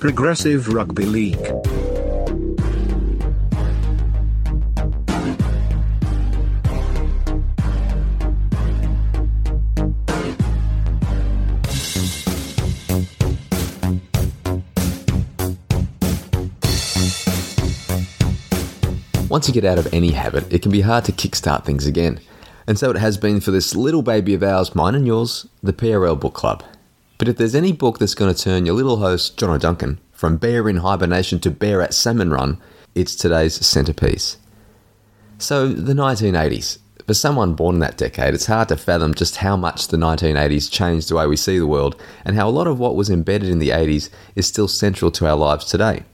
Progressive Rugby League. Once you get out of any habit, it can be hard to kickstart things again. And so it has been for this little baby of ours, mine and yours, the PRL Book Club. But if there's any book that's going to turn your little host, John O'Duncan, from bear in hibernation to bear at salmon run, it's today's centrepiece. So, the 1980s. For someone born in that decade, it's hard to fathom just how much the 1980s changed the way we see the world, and how a lot of what was embedded in the 80s is still central to our lives today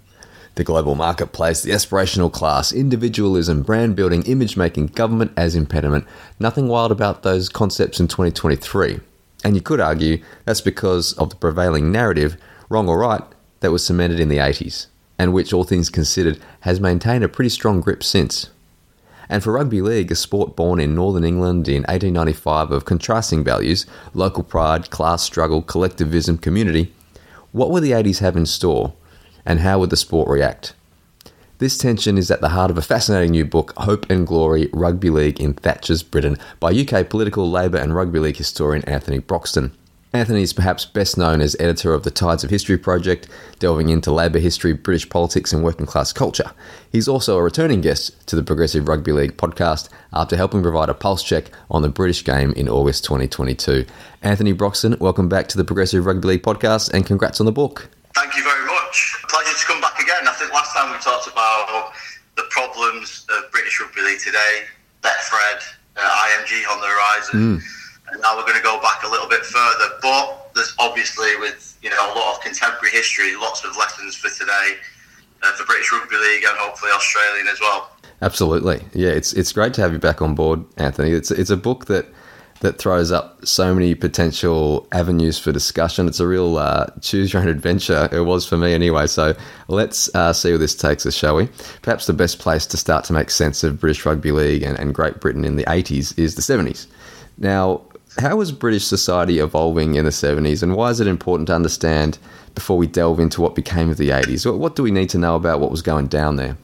the global marketplace, the aspirational class, individualism, brand building, image making, government as impediment. Nothing wild about those concepts in 2023. And you could argue that's because of the prevailing narrative, wrong or right, that was cemented in the 80s, and which, all things considered, has maintained a pretty strong grip since. And for rugby league, a sport born in Northern England in 1895 of contrasting values local pride, class struggle, collectivism, community what will the 80s have in store? and how would the sport react? This tension is at the heart of a fascinating new book, Hope and Glory Rugby League in Thatcher's Britain, by UK political, Labour, and rugby league historian Anthony Broxton. Anthony is perhaps best known as editor of the Tides of History project, delving into Labour history, British politics, and working class culture. He's also a returning guest to the Progressive Rugby League podcast after helping provide a pulse check on the British game in August 2022. Anthony Broxton, welcome back to the Progressive Rugby League podcast and congrats on the book. Thank you very much. Pleasure to come back again. I think last time we talked about the problems of British rugby league today, Betfred, uh, IMG on the horizon, mm. and now we're going to go back a little bit further. But there's obviously, with you know a lot of contemporary history, lots of lessons for today uh, for British rugby league and hopefully Australian as well. Absolutely, yeah. It's it's great to have you back on board, Anthony. It's it's a book that that throws up so many potential avenues for discussion. It's a real uh, choose your own adventure. It was for me anyway. So let's uh, see where this takes us, shall we? Perhaps the best place to start to make sense of British Rugby League and, and Great Britain in the 80s is the 70s. Now, how was British society evolving in the 70s and why is it important to understand before we delve into what became of the 80s? What do we need to know about what was going down there?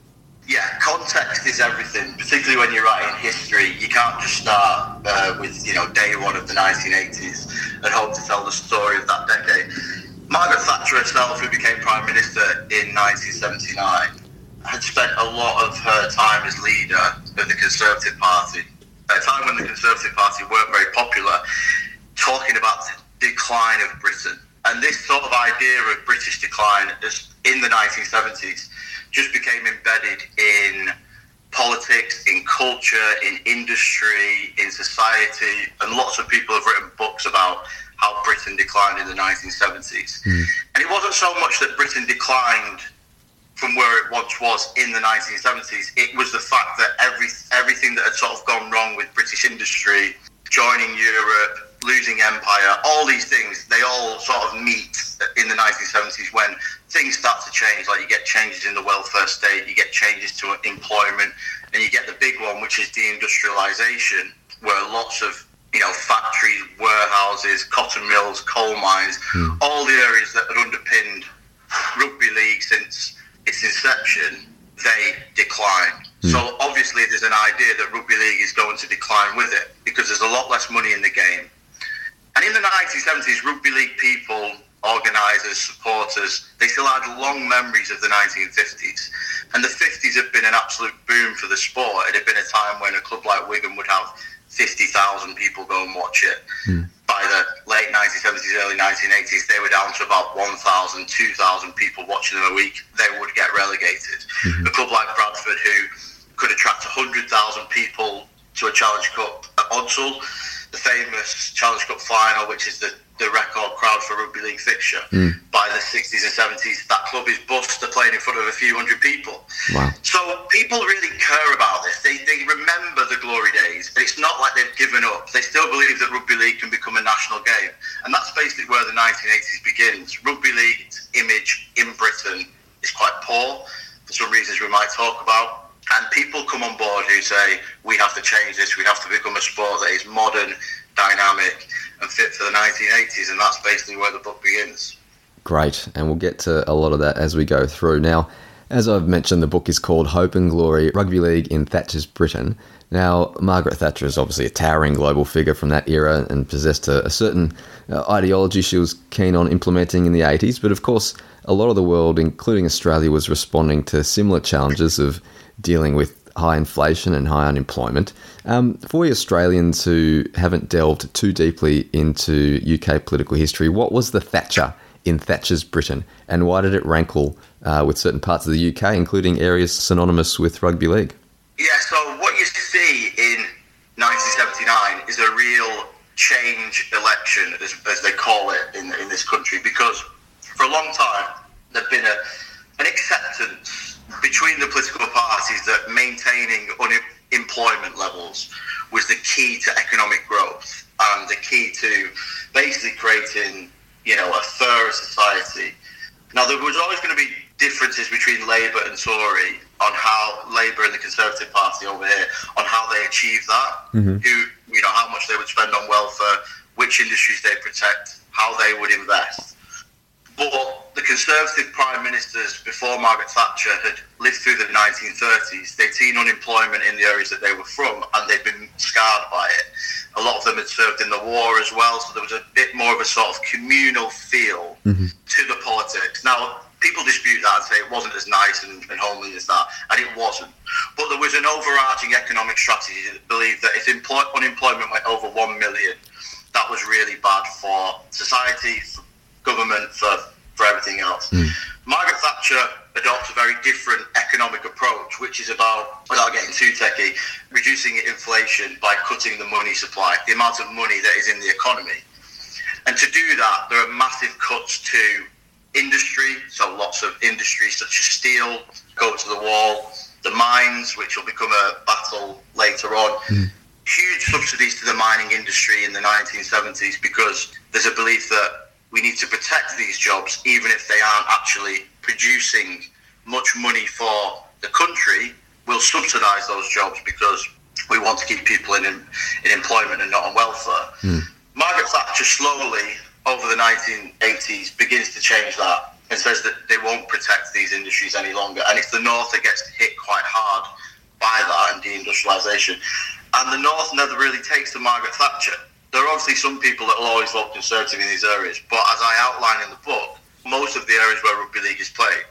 Yeah, context is everything, particularly when you're history. You can't just start uh, with, you know, day one of the 1980s and hope to tell the story of that decade. Margaret Thatcher herself, who became Prime Minister in 1979, had spent a lot of her time as leader of the Conservative Party. At a time when the Conservative Party weren't very popular, talking about the decline of Britain. And this sort of idea of British decline in the 1970s just became embedded in politics, in culture, in industry, in society, and lots of people have written books about how Britain declined in the 1970s. Mm. And it wasn't so much that Britain declined from where it once was in the 1970s. It was the fact that every everything that had sort of gone wrong with British industry, joining Europe, losing empire, all these things, they all sort of meet in the 1970s when things start to change. Like you get changes in the welfare state, you get changes to employment, and you get the big one, which is deindustrialization, where lots of you know factories, warehouses, cotton mills, coal mines, hmm. all the areas that had underpinned rugby league since its inception, they decline. Mm. So obviously, there's an idea that rugby league is going to decline with it because there's a lot less money in the game. And in the 1970s, rugby league people, organisers, supporters, they still had long memories of the 1950s. And the 50s had been an absolute boom for the sport. It had been a time when a club like Wigan would have 50,000 people go and watch it. Mm. By the late 1970s, early 1980s, they were down to about 1,000, 2,000 people watching them a week. They would get relegated. Mm-hmm. A club like Bradford, who could attract 100,000 people to a Challenge Cup at Odsal, the famous Challenge Cup final, which is the, the record crowd for rugby league fixture. Mm. By the 60s and 70s, that club is bust. They're playing in front of a few hundred people. Wow. So people really care about this. They, they remember the glory days. But it's not like they've given up. They still believe that rugby league can become a national game. And that's basically where the 1980s begins. Rugby league's image in Britain is quite poor for some reasons we might talk about and people come on board who say we have to change this, we have to become a sport that is modern, dynamic, and fit for the 1980s, and that's basically where the book begins. Great, and we'll get to a lot of that as we go through. Now, as I've mentioned, the book is called Hope and Glory Rugby League in Thatcher's Britain. Now, Margaret Thatcher is obviously a towering global figure from that era and possessed a, a certain uh, ideology she was keen on implementing in the 80s, but of course, a lot of the world, including Australia, was responding to similar challenges of dealing with high inflation and high unemployment. Um, for Australians who haven't delved too deeply into UK political history, what was the Thatcher in Thatcher's Britain, and why did it rankle uh, with certain parts of the UK, including areas synonymous with rugby league? Yeah, so what you see in 1979 is a real change election, as, as they call it in, in this country, because for a long time there'd been a, an acceptance between the political parties that maintaining unemployment levels was the key to economic growth and the key to basically creating, you know, a fairer society. Now, there was always going to be differences between Labour and Tory on how Labour and the Conservative Party over here on how they achieve that, mm-hmm. who, you know, how much they would spend on welfare, which industries they protect, how they would invest. But the Conservative Prime Ministers before Margaret Thatcher had lived through the 1930s. They'd seen unemployment in the areas that they were from and they'd been scarred by it. A lot of them had served in the war as well, so there was a bit more of a sort of communal feel mm-hmm. to the politics. Now, people dispute that and say it wasn't as nice and, and homely as that, and it wasn't. But there was an overarching economic strategy that believed that if employ- unemployment went over 1 million, that was really bad for society, for government, for, for everything else. Mm. Margaret Thatcher adopts a very different economic approach, which is about, without getting too techy, reducing inflation by cutting the money supply, the amount of money that is in the economy. And to do that, there are massive cuts to industry, so lots of industries such as steel go to the wall, the mines, which will become a battle later on. Mm. Huge subsidies to the mining industry in the 1970s because there's a belief that we need to protect these jobs, even if they aren't actually producing much money for the country. We'll subsidise those jobs because we want to keep people in, in employment and not on welfare. Mm. Margaret Thatcher slowly, over the 1980s, begins to change that and says that they won't protect these industries any longer. And it's the North that gets hit quite hard by that and deindustrialisation. And the North never really takes to Margaret Thatcher there are obviously some people that will always vote Conservative in these areas, but as I outline in the book, most of the areas where rugby league is played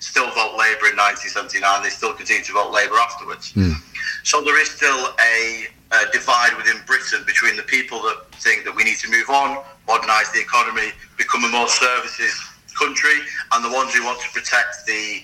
still vote Labour in 1979. They still continue to vote Labour afterwards. Mm. So there is still a, a, divide within Britain between the people that think that we need to move on, modernise the economy, become a more services country, and the ones who want to protect the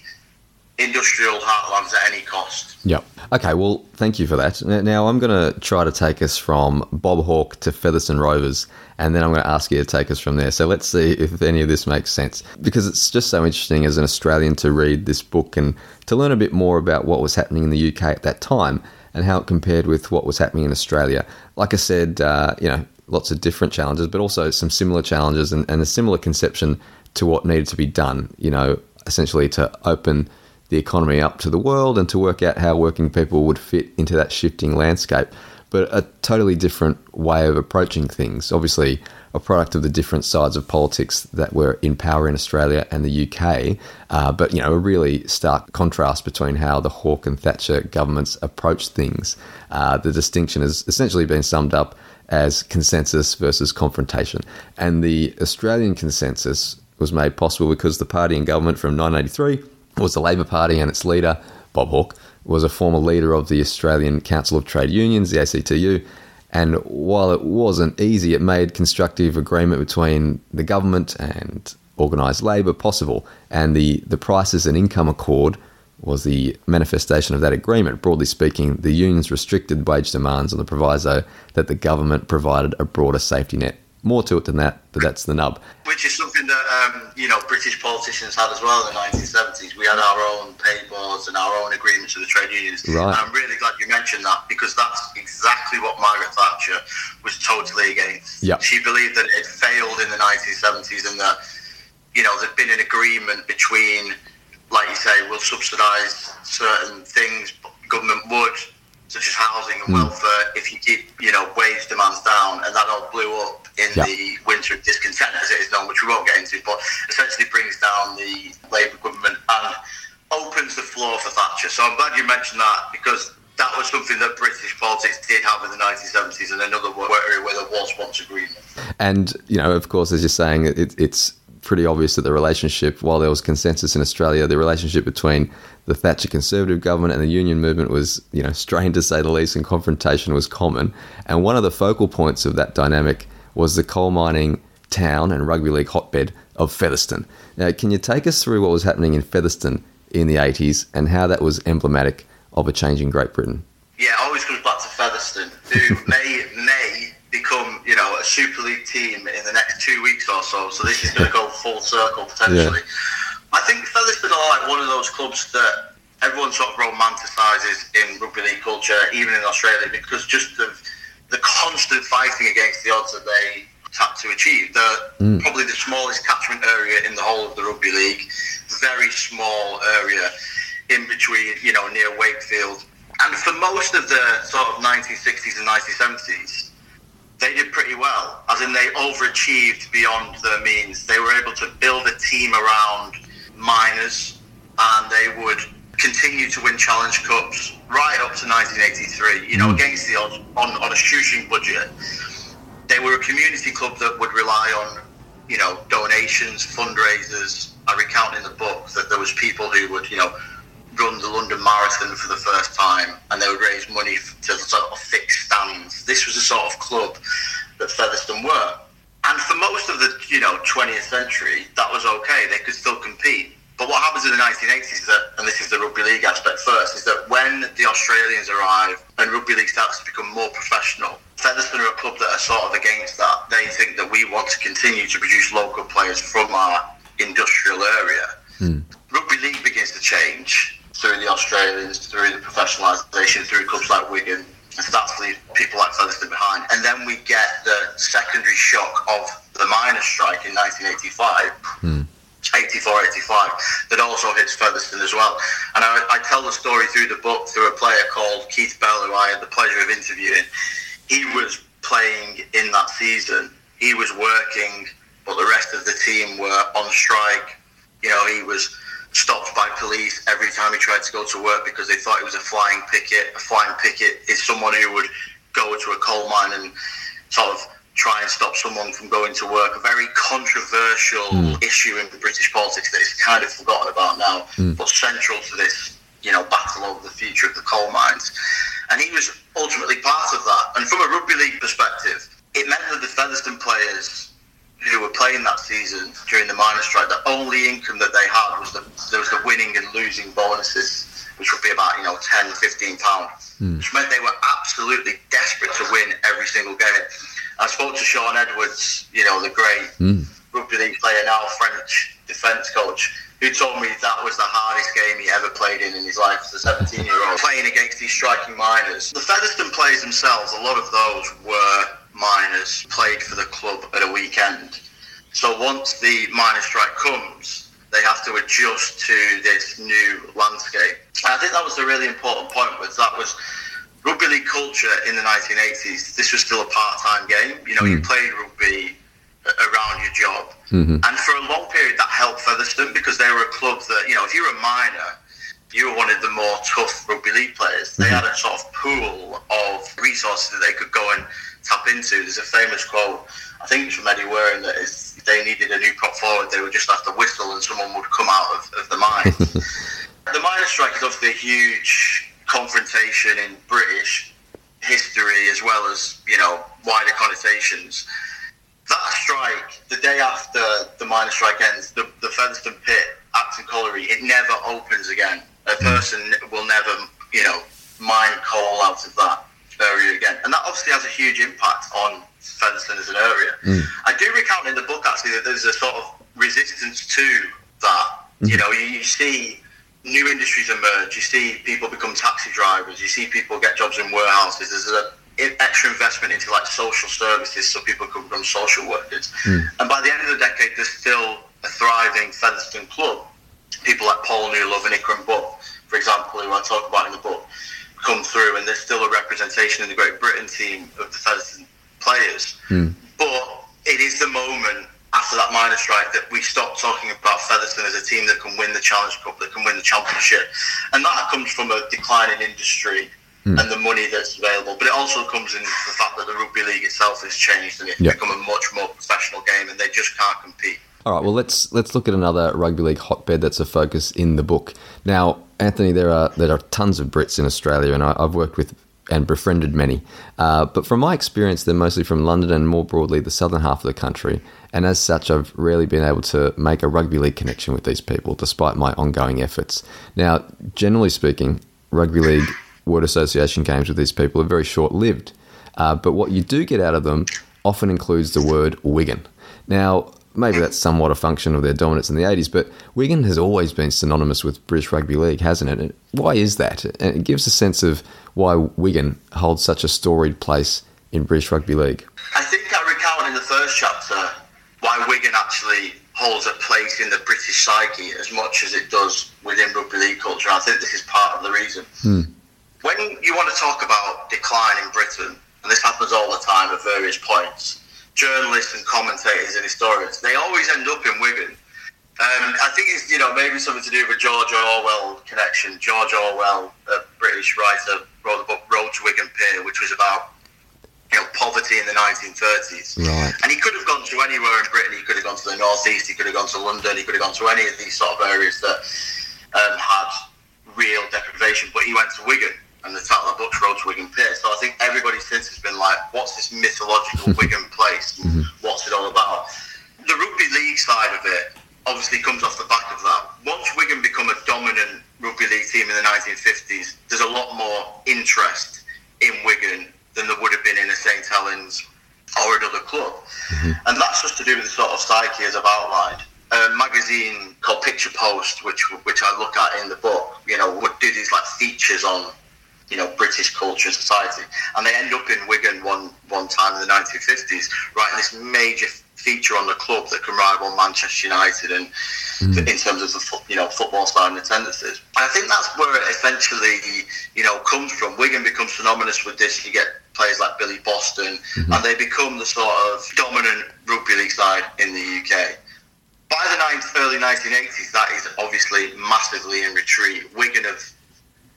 industrial heartlands at any cost. Yep. Okay, well, thank you for that. Now, I'm going to try to take us from Bob Hawke to Featherstone Rovers, and then I'm going to ask you to take us from there. So let's see if any of this makes sense. Because it's just so interesting as an Australian to read this book and to learn a bit more about what was happening in the UK at that time and how it compared with what was happening in Australia. Like I said, uh, you know, lots of different challenges, but also some similar challenges and, and a similar conception to what needed to be done, you know, essentially to open the economy up to the world and to work out how working people would fit into that shifting landscape. But a totally different way of approaching things. Obviously, a product of the different sides of politics that were in power in Australia and the UK. Uh, but, you know, a really stark contrast between how the Hawke and Thatcher governments approached things. Uh, the distinction has essentially been summed up as consensus versus confrontation. And the Australian consensus was made possible because the party in government from 1983 was the Labor Party, and its leader, Bob Hawke, was a former leader of the Australian Council of Trade Unions, the ACTU. And while it wasn't easy, it made constructive agreement between the government and organised labour possible. And the, the Prices and Income Accord was the manifestation of that agreement. Broadly speaking, the unions restricted wage demands on the proviso that the government provided a broader safety net more to it than that, but that's the nub. Which is something that um, you know British politicians had as well in the 1970s. We had our own pay boards and our own agreements with the trade unions. Right. And I'm really glad you mentioned that because that's exactly what Margaret Thatcher was totally against. Yep. She believed that it failed in the 1970s and that you know there'd been an agreement between, like you say, we'll subsidise certain things, government would such as housing and welfare, if you keep, you know, wage demands down, and that all blew up in Yeah. the winter of discontent, as it is known, which we won't get into, but essentially brings down the Labour government and opens the floor for Thatcher. So I'm glad you mentioned that because that was something that British politics did have in the 1970s, and another area where there was once agreement. And, you know, of course, as you're saying, it, it's pretty obvious that the relationship, while there was consensus in Australia, the relationship between the Thatcher Conservative government and the union movement was, you know, strained to say the least, and confrontation was common. And one of the focal points of that dynamic was the coal mining town and rugby league hotbed of Featherstone. Now, can you take us through what was happening in Featherstone in the 80s and how that was emblematic of a change in Great Britain? Yeah, it always comes back to Featherstone, who may may become, you know, a Super League team in the next two weeks or so. So this is going to go full circle potentially. I think Featherstone are like one of those clubs that everyone sort of romanticises in rugby league culture, even in Australia, because just of the constant fighting against the odds that they had to achieve. They're mm. probably the smallest catchment area in the whole of the rugby league, very small area in between, you know, near Wakefield. And for most of the sort of 1960s and 1970s, they did pretty well, as in they overachieved beyond their means. They were able to build a team around miners, and they would continue to win Challenge Cups right up to 1983. You know, hmm. against the odds on, on a shoestring budget. They were a community club that would rely on, you know, donations, fundraisers. I recount in the book that there was people who would, you know, run the London Marathon for the first time, and they would raise money to sort of fix stands. This was the sort of club that Featherstone were. And for most of the, you know, 20th century, that was okay. They could still compete. But what happens in the 1980s is that, and this is the rugby league aspect first, is that when the Australians arrive and rugby league starts to become more professional, Featherstone are a club that are sort of against that. They think that we want to continue to produce local players from our industrial area. Hmm. Rugby league begins to change through the Australians, through the professionalisation, through clubs like Wigan, and starts to leave people like Featherstone behind. And then we get the secondary shock of the miners' strike in 1985. Hmm. 84 85 that also hits Featherstone as well. And I, I tell the story through the book through a player called Keith Bell, who I had the pleasure of interviewing. He was playing in that season, he was working, but the rest of the team were on strike. You know, he was stopped by police every time he tried to go to work because they thought he was a flying picket. A flying picket is someone who would go to a coal mine and sort of try and stop someone from going to work. A very controversial hmm. issue in British politics that is kind of forgotten about now, hmm. but central to this, you know, battle over the future of the coal mines. And he was ultimately part of that. And from a rugby league perspective, it meant that the Featherstone players who were playing that season during the miners' strike, the only income that they had was the there was the winning and losing bonuses, which would be about you know 10, 15 pounds, hmm. which meant they were absolutely desperate to win every single game. I spoke to Shaun Edwards, you know the great hmm. rugby league player now, French defence coach, who told me that was the hardest game he ever played in in his life as a 17 year old, playing against these striking miners. The Featherstone players themselves, a lot of those were miners, played for the club at a weekend. So once the miners' strike comes, they have to adjust to this new landscape. And I think that was a really important point, was that was rugby league culture in the 1980s. This was still a part-time game. You know, you hmm. played rugby around your job. Mm-hmm. And for a long period, that helped Featherstone because they were a club that, you know, if you were a miner, you were one of the more tough rugby league players. They mm-hmm. had a sort of pool of resources that they could go and tap into. There's a famous quote, I think it's from Eddie Waring, that is, if they needed a new prop forward, they would just have to whistle and someone would come out of, of the mine. the miners' strike is obviously a huge confrontation in British history as well as, you know, wider connotations that strike, the day after the miners' strike ends, the, the Featherstone pit, Ackton Colliery, it never opens again. A hmm. person will never, you know, mine coal out of that area again. And that obviously has a huge impact on Featherstone as an area. Hmm. I do recount in the book actually that there's a sort of resistance to that. You hmm. know, you, you see new industries emerge, you see people become taxi drivers, you see people get jobs in warehouses. There's a extra investment into like social services so people can become social workers. And by the end of the decade, there's still a thriving Featherstone club. People like Paul Newlove and Ikram Butt, for example, who I talk about in the book, come through, and there's still a representation in the Great Britain team of the Featherstone players. Mm. But it is the moment after that miner strike that we stop talking about Featherstone as a team that can win the Challenge Cup, that can win the championship, and that comes from a declining industry. Mm. And the money that's available, but it also comes in the fact that the rugby league itself has changed and it's Yep. become a much more professional game, and they just can't compete. All right, well let's let's look at another rugby league hotbed that's a focus in the book. Now, Anthony, there are there are tons of Brits in Australia, and I, I've worked with and befriended many. Uh, but from my experience, they're mostly from London and more broadly the southern half of the country. And as such, I've rarely been able to make a rugby league connection with these people, despite my ongoing efforts. Now, generally speaking, rugby league word association games with these people are very short lived. Uh, but what you do get out of them often includes the word Wigan. Now, maybe that's somewhat a function of their dominance in the 80s, but Wigan has always been synonymous with British Rugby League, hasn't it? And Why is that? And it gives a sense of why Wigan holds such a storied place in British Rugby League. I think I recount in the first chapter why Wigan actually holds a place in the British psyche as much as it does within rugby league culture. I think this is part of the reason. Hmm. When you want to talk about decline in Britain, and this happens all the time at various points, journalists and commentators and historians, they always end up in Wigan. Um, I think it's you know maybe something to do with a George Orwell connection. George Orwell, a British writer, wrote the book Road to Wigan Pier, which was about you know poverty in the 1930s. Right. And he could have gone to anywhere in Britain. He could have gone to the northeast. He could have gone to London. He could have gone to any of these sort of areas that um, had real deprivation. But he went to Wigan, and the title of the book's Road to Wigan Pier. So I think everybody since has been like, "What's this mythological Wigan place? Mm-hmm. What's it all about?" The rugby league side of it obviously comes off the back of that. Once Wigan become a dominant rugby league team in the 1950s, there's a lot more interest in Wigan than there would have been in a St Helens or another club. Mm-hmm. And that's just to do with the sort of psyche as I've outlined. A magazine called Picture Post, which which I look at in the book, you know, would do these like features on, you know, British culture and society, and they end up in Wigan one one time in the 1950s, writing this major feature on the club that can rival Manchester United and hmm. in terms of the you know football style and attendances. And I think that's where it essentially you know comes from. Wigan becomes synonymous with this. You get players like Billy Boston, mm-hmm. and they become the sort of dominant rugby league side in the UK. By the ninth, early 1980s, that is obviously massively in retreat. Wigan have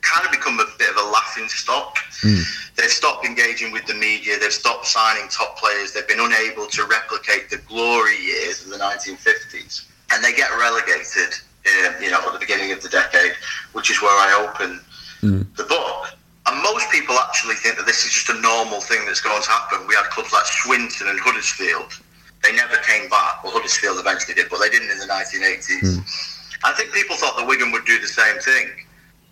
kind of become a bit of a laughing stock. Hmm. They've stopped engaging with the media. They've stopped signing top players. They've been unable to replicate the glory years of the 1950s, and they get relegated. Um, you know, at the beginning of the decade, which is where I open hmm. the book. And most people actually think that this is just a normal thing that's going to happen. We had clubs like Swinton and Huddersfield. They never came back. Well, Huddersfield eventually did, but they didn't in the 1980s. Hmm. I think people thought that Wigan would do the same thing.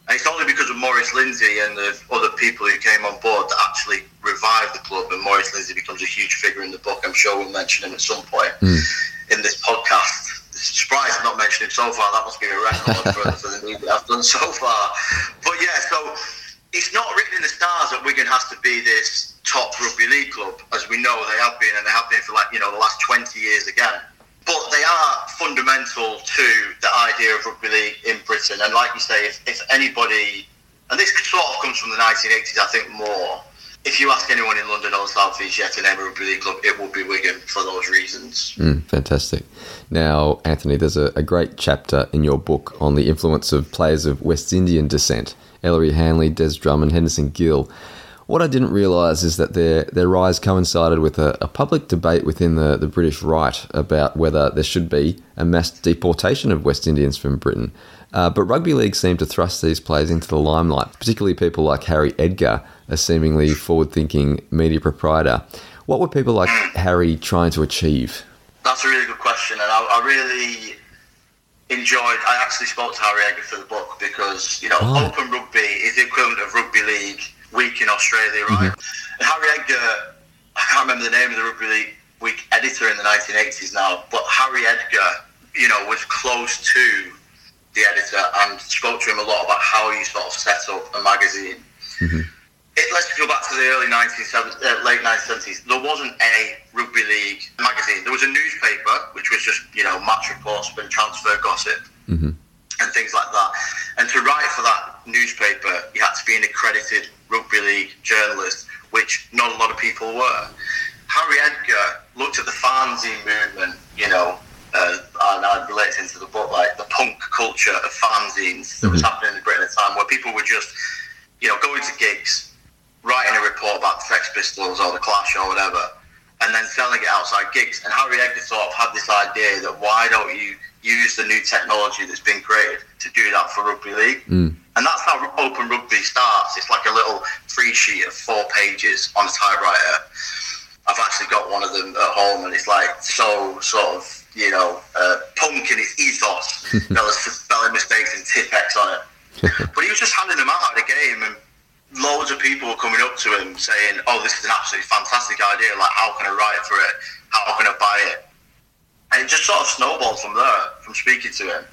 And it's only because of Maurice Lindsay and the other people who came on board that actually revived the club. And Maurice Lindsay becomes a huge figure in the book. I'm sure we'll mention him at some point hmm. in this podcast. Surprised I've not mentioned him so far. That must be a record for, for the media I've done so far. But yeah, so it's not written in the stars that Wigan has to be this top rugby league club, as we know they have been, and they have been for like you know the last 20 years again. But they are fundamental to the idea of rugby league in Britain. And like you say, if, if anybody, and this sort of comes from the 1980s, I think more. If you ask anyone in London or South East yet to name a rugby league club, it would be Wigan for those reasons. Mm, fantastic. Now, Anthony, there's a, a great chapter in your book on the influence of players of West Indian descent Ellery Hanley, Des Drummond, Henderson Gill. What I didn't realise is that their, their rise coincided with a, a public debate within the, the British right about whether there should be a mass deportation of West Indians from Britain. Uh, but rugby league seemed to thrust these players into the limelight, particularly people like Harry Edgar, a seemingly forward thinking media proprietor. What were people like Harry trying to achieve? That's a really good question, and I, I really enjoyed. I actually spoke to Harry Edgar for the book because you know Right. Open Rugby is the equivalent of Rugby League Week in Australia, right? Mm-hmm. And Harry Edgar, I can't remember the name of the Rugby League Week editor in the 1980s now, but Harry Edgar, you know, was close to the editor and spoke to him a lot about how you sort of set up a magazine. Mm-hmm. It, let's go back to the early 1970s, uh, late 1970s. There wasn't a rugby league magazine. There was a newspaper, which was just, you know, match reports and transfer gossip. And and things like that. And to write for that newspaper, you had to be an accredited rugby league journalist, which not a lot of people were. Harry Edgar looked at the fanzine movement, you know, uh, and I relate into the book, like the punk culture of fanzines that mm-hmm. was happening in Britain at the time, where people were just, you know, going to gigs, writing a report about the Sex Pistols or the Clash or whatever, and then selling it outside gigs. And Harry Edgar sort of had this idea that why don't you use the new technology that's been created to do that for rugby league? Mm. And that's how Open Rugby starts. It's like a little free sheet of four pages on a typewriter. I've actually got one of them at home, and it's like so sort of you know uh, punk in its ethos. there was spelling mistakes and Tipp-Ex on it, but he was just handing them out at the game, and loads of people were coming up to him saying, "Oh, this is an absolutely fantastic idea. Like, how can I write for it? How can I buy it?" And it just sort of snowballed from there, from speaking to him.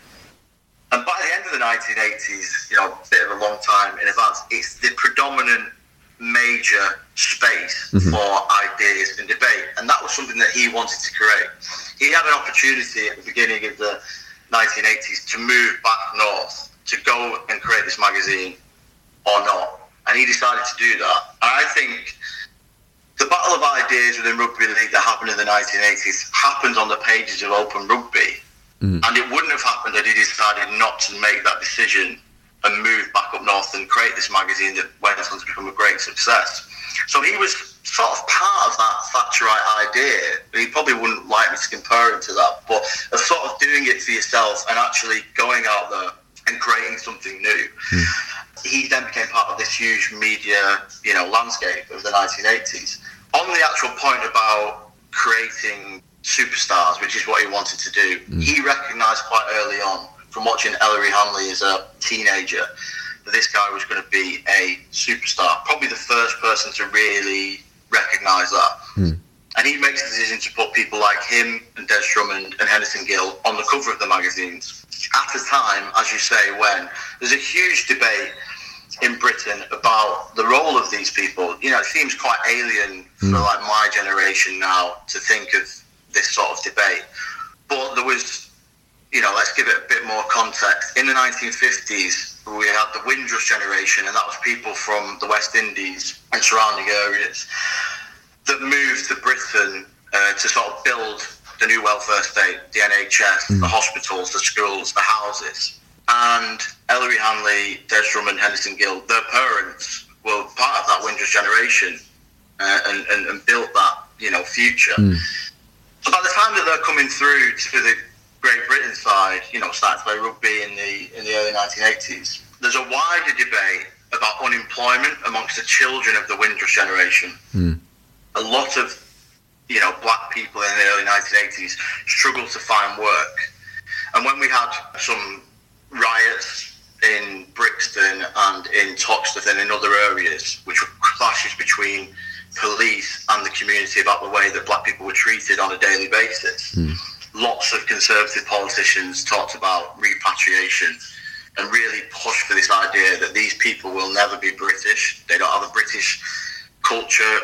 And by the end of the 1980s, you know, a bit of a long time in advance, it's the predominant major space mm-hmm. for ideas and debate. And that was something that he wanted to create. He had an opportunity at the beginning of the 1980s to move back north, to go and create this magazine or not. And he decided to do that. And I think the battle of ideas within rugby league that happened in the 1980s happened on the pages of Open Rugby Mm. And it wouldn't have happened had he decided not to make that decision and move back up north and create this magazine that went on to become a great success. So he was sort of part of that Thatcherite idea. He probably wouldn't like me to compare him to that, but of sort of doing it for yourself and actually going out there and creating something new. Mm. He then became part of this huge media, you know, landscape of the 1980s. On the actual point about creating superstars, which is what he wanted to do. Mm. He recognised quite early on from watching Ellery Hanley as a teenager that this guy was going to be a superstar. Probably the first person to really recognise that. Mm. And he makes the decision to put people like him and Des Drummond and Henderson Gill on the cover of the magazines at a time, as you say, when there's a huge debate in Britain about the role of these people. You know, it seems quite alien mm. for like my generation now to think of this sort of debate. But there was, you know, let's give it a bit more context. In the 1950s, we had the Windrush generation, and that was people from the West Indies and surrounding areas that moved to Britain uh, to sort of build the new welfare state, the NHS, mm. the hospitals, the schools, the houses. And Ellery Hanley, Des Drummond, Henderson Gill, their parents were part of that Windrush generation uh, and, and, and, built that, you know, future. Mm. So by the time that they're coming through to the Great Britain side, you know, starting to play rugby in the in the early 1980s, there's a wider debate about unemployment amongst the children of the Windrush generation. Mm. A lot of you know black people in the early 1980s struggled to find work, and when we had some riots in Brixton and in Toxteth and in other areas, which were clashes between police and the community about the way that black people were treated on a daily basis. Mm. Lots of conservative politicians talked about repatriation and really pushed for this idea that these people will never be British. They don't have a British culture.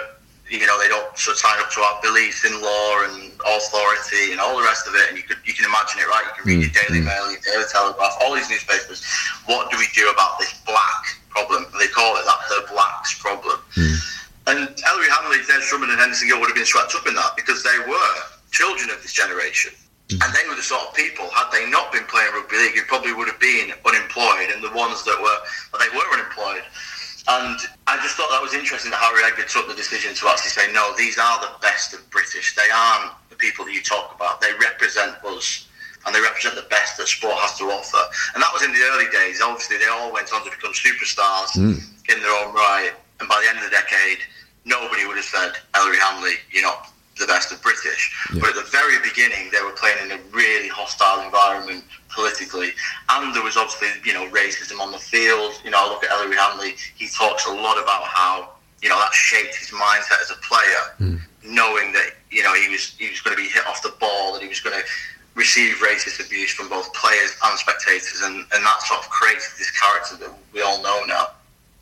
You know, they don't sort of sign up to our beliefs in law and authority and all the rest of it. And you could you can imagine it, right? You can read mm. your Daily mm. Mail, your Daily Telegraph, all these newspapers. What do we do about this black problem? They call it that the blacks problem. Mm. And Ellery Hanley, Des Drummond, and Henderson Gill would have been swept up in that because they were children of this generation. Mm. And they were the sort of people, had they not been playing rugby league, who probably would have been unemployed, and the ones that were, well, they were unemployed. And I just thought that was interesting that Harry Edgar took the decision to actually say, no, these are the best of British. They aren't the people that you talk about. They represent us and they represent the best that sport has to offer. And that was in the early days. Obviously, they all went on to become superstars mm. in their own right. And by the end of the decade, nobody would have said, Ellery Hanley, you're not the best of British. Yeah. But at the very beginning, they were playing in a really hostile environment politically. And there was obviously, you know, racism on the field. You know, I look at Ellery Hanley, he talks a lot about how, you know, that shaped his mindset as a player, mm. knowing that, you know, he was, he was going to be hit off the ball and he was going to receive racist abuse from both players and spectators. And, and that sort of created this character that we all know now.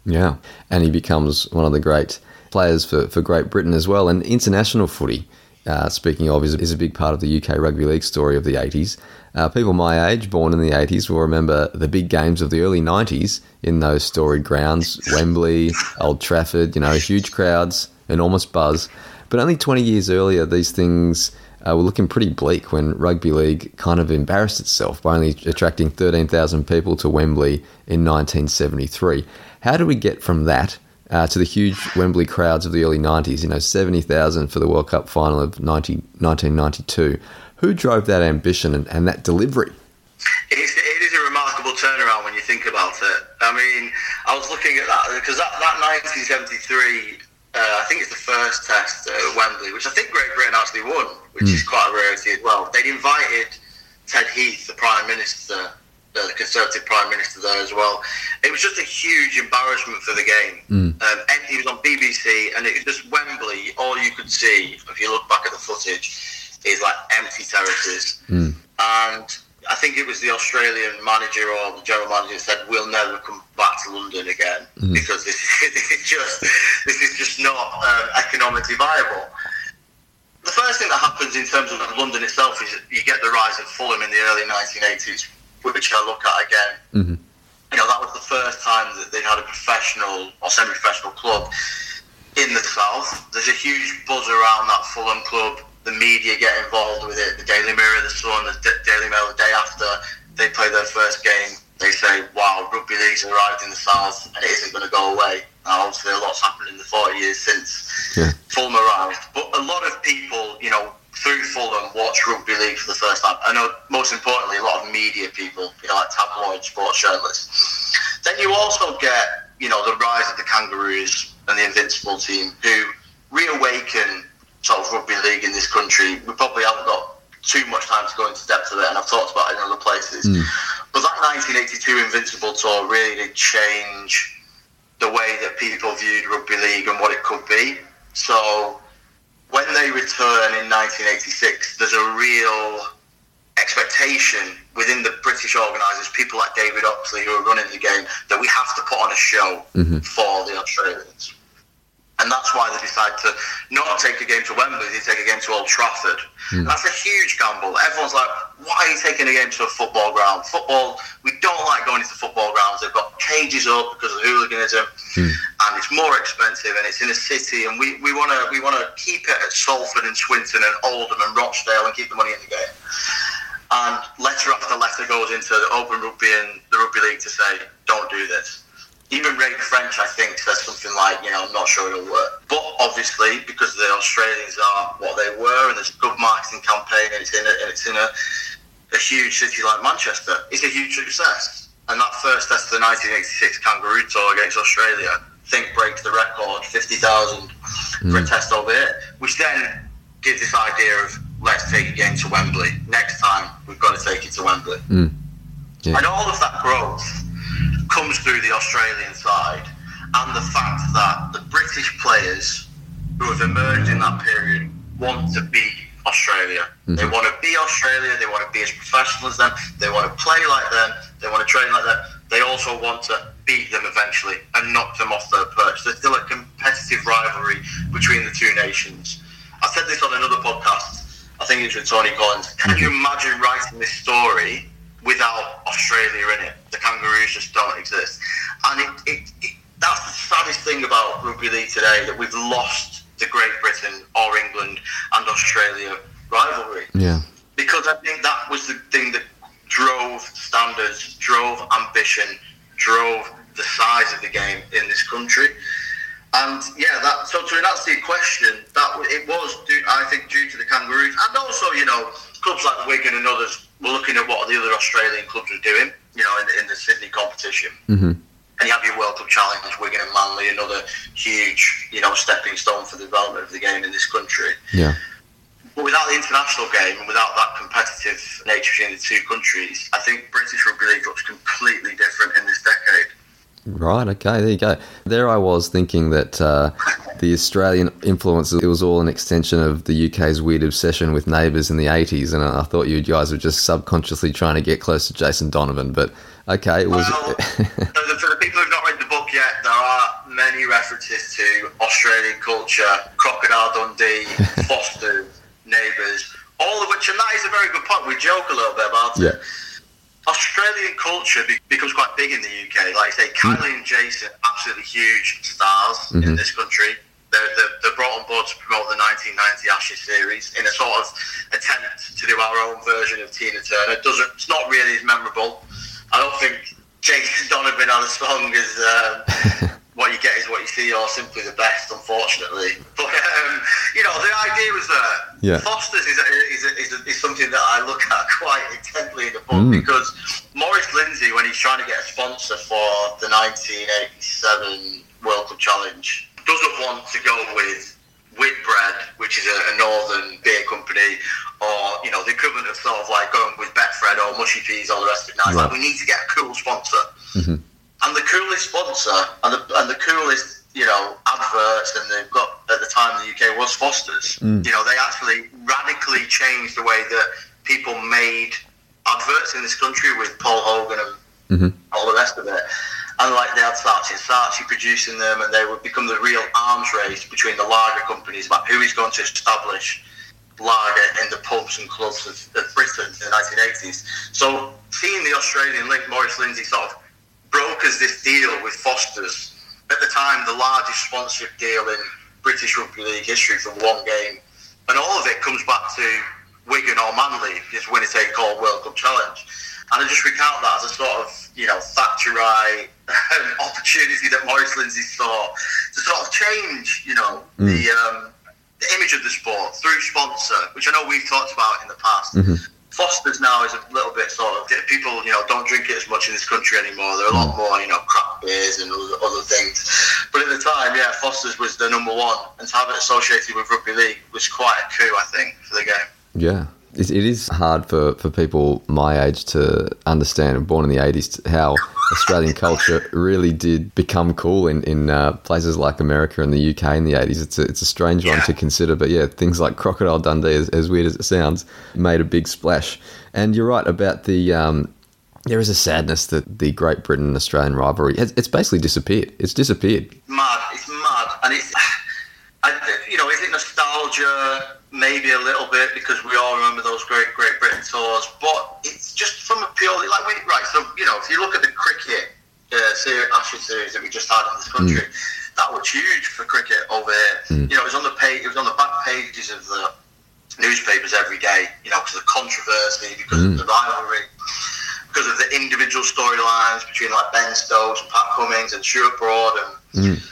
Yeah. And he becomes one of the great players for, for Great Britain as well. And international footy uh, speaking of, is, is a big part of the UK rugby league story of the 80s. Uh, people my age, born in the 80s, will remember the big games of the early 90s in those storied grounds Wembley, Old Trafford, you know, huge crowds, enormous buzz. But only 20 years earlier, these things uh, were looking pretty bleak when rugby league kind of embarrassed itself by only attracting 13,000 people to Wembley in 1973. How do we get from that uh, to the huge Wembley crowds of the early 90s, you know, 70,000 for the World Cup final of 90, 1992? Who drove that ambition and, and that delivery? It is, it is a remarkable turnaround when you think about it. I mean, I was looking at that because that, that 1973 uh, I think it's the first test at Wembley, which I think Great Britain actually won, which mm. is quite a rarity as well. They'd invited Ted Heath, the Prime Minister, the Conservative Prime Minister, there as well. It was just a huge embarrassment for the game. Mm. Um, and he was on BBC, and it was just Wembley. All you could see, if you look back at the footage, is like empty terraces. Mm. And I think it was the Australian manager or the general manager said, "We'll never come back to London again mm. because this is, this is, just this is just not um, economically viable." The first thing that happens in terms of London itself is you get the rise of Fulham in the early 1980s, which I look at again. Mm-hmm. You know, that was the first time that they'd had a professional or semi-professional club in the south. There's a huge buzz around that Fulham club the media get involved with it. The Daily Mirror, the Sun, the Daily Mail, the day after they play their first game, they say, wow, rugby league's arrived in the South and it isn't going to go away. Now, obviously, a lot's happened in the 40 years since yeah. Fulham arrived. But a lot of people, you know, through Fulham watch rugby league for the first time. I know, most importantly, a lot of media people, you know, like tabloid sports journalists. Then you also get, you know, the rise of the Kangaroos and the Invincible team who reawaken sort of rugby league in this country. We probably haven't got too much time to go into depth of it, and I've talked about it in other places. Mm. But that 1982 Invincible tour really did change the way that people viewed rugby league and what it could be. So when they return in 1986, there's a real expectation within the British organisers, people like David Oxley who are running the game, that we have to put on a show mm-hmm. for the Australians. And that's why they decide to not take a game to Wembley, they take a game to Old Trafford. Mm. That's a huge gamble. Everyone's like, why are you taking a game to a football ground? Football, we don't like going into football grounds. They've got cages up because of hooliganism, mm. and it's more expensive, and it's in a city, and we, we want to we wanna keep it at Salford and Swinton and Oldham and Rochdale and keep the money in the game. And letter after letter goes into the Open Rugby and the Rugby Leaguer to say, don't do this even Ray French, I think, says something like, you know, I'm not sure it'll work. But obviously, because the Australians are what they were, and there's a good marketing campaign, and it's in a, and it's in a, a huge city like Manchester, it's a huge success. And that first test of the 1986 Kangaroo Tour against Australia, I think breaks the record, 50,000 mm. for a hmm. test over here, which then gives this idea of let's take a game to Wembley. Next time, we've got to take it to Wembley. Mm. Yeah. And all of that growth comes through the Australian side, and the fact that the British players who have emerged in that period want to beat Australia. Mm-hmm. They want to be Australia. They want to be as professional as them. They want to play like them. They want to train like them. They also want to beat them eventually and knock them off their perch. There's still a competitive rivalry between the two nations. I said this on another podcast. I think it's with Tony Collins. Can you imagine writing this story without Australia in it. The Kangaroos just don't exist, and it, it, it, that's the saddest thing about rugby league today that we've lost the Great Britain or England and Australia rivalry. Yeah, because I think that was the thing that drove standards, drove ambition, drove the size of the game in this country. And yeah, that so to answer your question, that it was, due, I think, due to the Kangaroos, and also you know clubs like Wigan and others were looking at what the other Australian clubs were doing, you know, in, in the Sydney competition. Mm-hmm. And you have your World Club Challenge, Wigan and Manly, another huge, you know, stepping stone for the development of the game in this country. Yeah. But without the international game and without that competitive nature between the two countries, I think British rugby league looks completely different in this decade. Right. Okay. There you go. There I was thinking that uh, the Australian influence it was all an extension of the UK's weird obsession with neighbours in the eighties, and I thought you guys were just subconsciously trying to get close to Jason Donovan. But okay, it was. Well, for the people who've not read the book yet, there are many references to Australian culture, Crocodile Dundee, Foster, neighbours, all of which, and that is a very good point. We joke a little bit about Yeah. it. Australian culture be- becomes quite big in the UK. Like I say, Kylie and Jason, absolutely huge stars in this country. They're, they're, they're brought on board to promote the 1990 Ashes series in a sort of attempt to do our own version of Tina Turner. It doesn't, it's not really as memorable. I don't think Jason Donovan on a song is um, what you get is what you see, or simply the best, unfortunately. But um, you know, the idea was that Yeah. Foster's is, a, is, a, is, a, is something that I look at quite intently in the book because Maurice Lindsay, when he's trying to get a sponsor for the 1987 World Club Challenge, doesn't want to go with Whitbread, which is a, a northern beer company, or you know the equivalent of sort of like going with Betfred or Mushy Peas or the rest of it. Now it's like we need to get a cool sponsor, and the coolest sponsor and the and the coolest you know adverts and they've got at the time in the UK was Foster's. Mm. You know they actually radically changed the way that people made adverts in this country with Paul Hogan and mm-hmm. all the rest of it. And like they had Saatchi and Saatchi producing them, and they would become the real arms race between the lager companies about who is going to establish lager in the pubs and clubs of, of Britain in the 1980s. So seeing the Australian link, Maurice Lindsay sort of brokers this deal with Foster's. At the time, the largest sponsorship deal in British Rugby League history for one game. And all of it comes back to Wigan or Manly, this winner take all World Club Challenge. And I just recount that as a sort of, you know, Thatcherite um, opportunity that Maurice Lindsay saw to sort of change, you know, the, um, the image of the sport through sponsor, which I know we've talked about in the past. Foster's now is a little bit sort of people, you know, don't drink it as much in this country anymore. There are a lot mm. more, you know, craft beers and other, other things. But at the time, yeah, Foster's was the number one, and to have it associated with rugby league was quite a coup, I think, for the game. Yeah. It, it is hard for, for people my age to understand, born in the 80s, how Australian culture really did become cool in, in uh, places like America and the UK in the 80s. It's a, it's a strange one to consider, but yeah, things like Crocodile Dundee, as, as weird as it sounds, made a big splash. And you're right about the. Um, there is a sadness that the Great Britain and Australian rivalry, it's, it's basically disappeared. It's disappeared. Mad, it's mad, and it's, I, you know, is it nostalgia? Maybe a little bit because we all remember those great Great Britain tours, but it's just from a purely like we right. So you know, if you look at the cricket uh, series, Ashes series that we just had in this mm. country, that was huge for cricket over here. Mm. You know, it was on the page, it was on the back pages of the newspapers every day. You know, because of the controversy, because of mm. the rivalry because of the individual storylines between like Ben Stokes and Pat Cummins and Stuart Broad and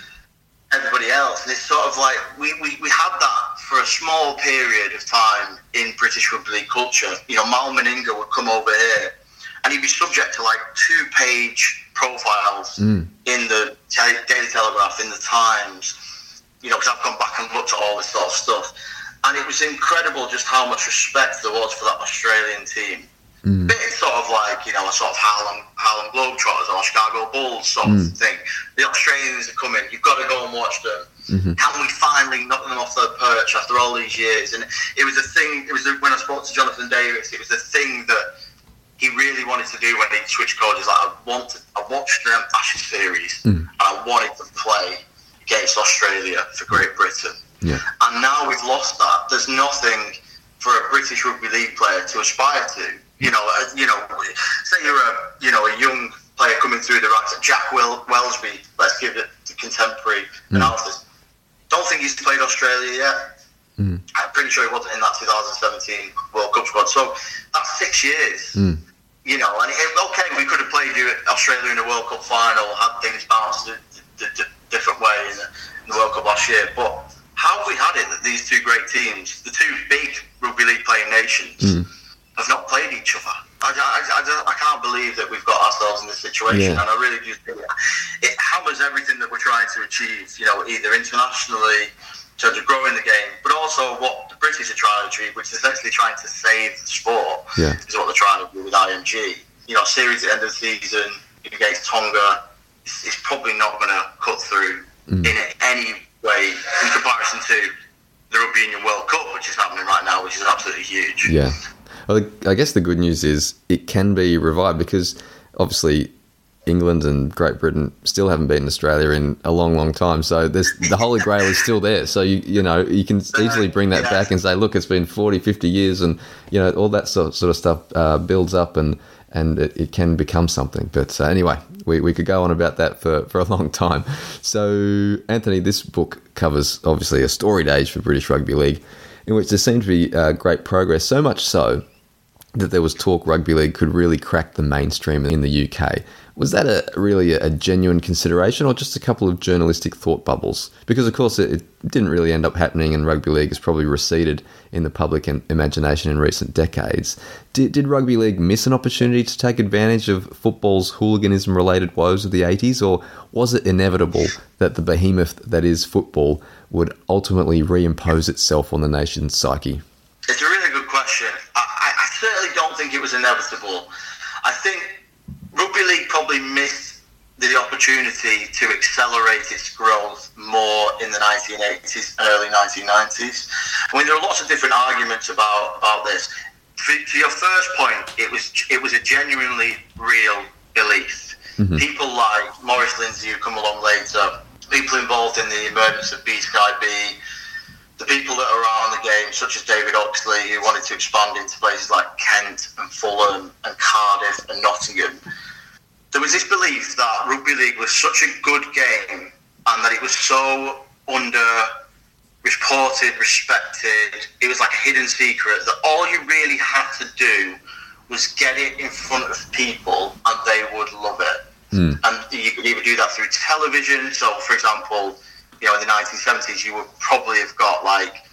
everybody else. And it's sort of like we, we, we had that for a small period of time in British rugby league culture. You know, Mal Meninga would come over here and he'd be subject to like two page profiles hmm. in the Daily Telegraph, in the Times, you know, because I've gone back and looked at all this sort of stuff. And it was incredible just how much respect there was for that Australian team Mm. bit sort of like you know a sort of Harlem Harlem Globetrotters or Chicago Bulls sort of mm. thing. The Australians are coming. You've got to go and watch them. Mm-hmm. Can we finally knock them off their perch after all these years? And it was a thing. It was a, when I spoke to Jonathan Davies. It was a thing that he really wanted to do when he switched coaches. Like I wanted, to, I watched the Ashes series mm. and I wanted to play against Australia for Great Britain. Yeah. And now we've lost that. There's nothing for a British rugby league player to aspire to. You know, uh, you know, say you're a you know a young player coming through the ranks. Jack Wel- Welsby. Let's give it to contemporary hmm. analysis. Don't think he's played Australia yet. Hmm. I'm pretty sure he wasn't in that 2017 World Cup squad. So that's six years. Hmm. You know, and it, okay, we could have played you Australia in a World Cup final, had things bounced a, a, a different way in the, in the World Cup last year. But how have we had it that these two great teams, the two big rugby league playing nations, have not played each other? I, I, I, don't- I can't believe that we've got ourselves in this situation, Yeah. and I really do think it, hammers everything that we're trying to achieve. You know, either internationally, in terms of growing the game, but also what the British are trying to achieve, which is essentially trying to save the sport. Yeah. Is what they're trying to do with IMG. You know, series at the end of the season against Tonga is, is probably not going to cut through mm. in any way in comparison to the Rugby Union World Cup, which is happening right now, which is absolutely huge. Yeah. Well, I guess the good news is it can be revived because obviously England and Great Britain still haven't beaten Australia in a long, long time. So the Holy Grail is still there. So you you know you can easily bring that back and say, look, it's been 40, 50 years, and you know all that sort sort of stuff uh, builds up and and it, it can become something. But uh, anyway, we, we could go on about that for, for a long time. So Anthony, this book covers obviously a storied age for British Rugby League, in which there seemed to be uh, great progress. So much so that there was talk rugby league could really crack the mainstream in the UK. Was that a really a genuine consideration, or just a couple of journalistic thought bubbles? Because of course it, it didn't really end up happening, and rugby league has probably receded in the public imagination in recent decades. Did, did rugby league miss an opportunity to take advantage of football's hooliganism-related woes of the '80s, or was it inevitable that the behemoth that is football would ultimately reimpose itself on the nation's psyche? It's a really good question. I, I certainly don't think it was inevitable. I think rugby league probably missed the opportunity to accelerate its growth more in the 1980s and early 1990s. I mean, there are lots of different arguments about, about this. For, to your first point, it was it was a genuinely real belief. Mm-hmm. People like Maurice Lindsay, who come along later, people involved in the emergence of BSkyB, the people that are around the game, such as David Oxley, who wanted to expand into places like Kent and Fulham and Cardiff and Nottingham there was this belief that rugby league was such a good game and that it was so under reported, respected. It was like a hidden secret that all you really had to do was get it in front of people and they would love it. Mm. And you could either do that through television. So, for example, you know, in the 1970s, you would probably have got like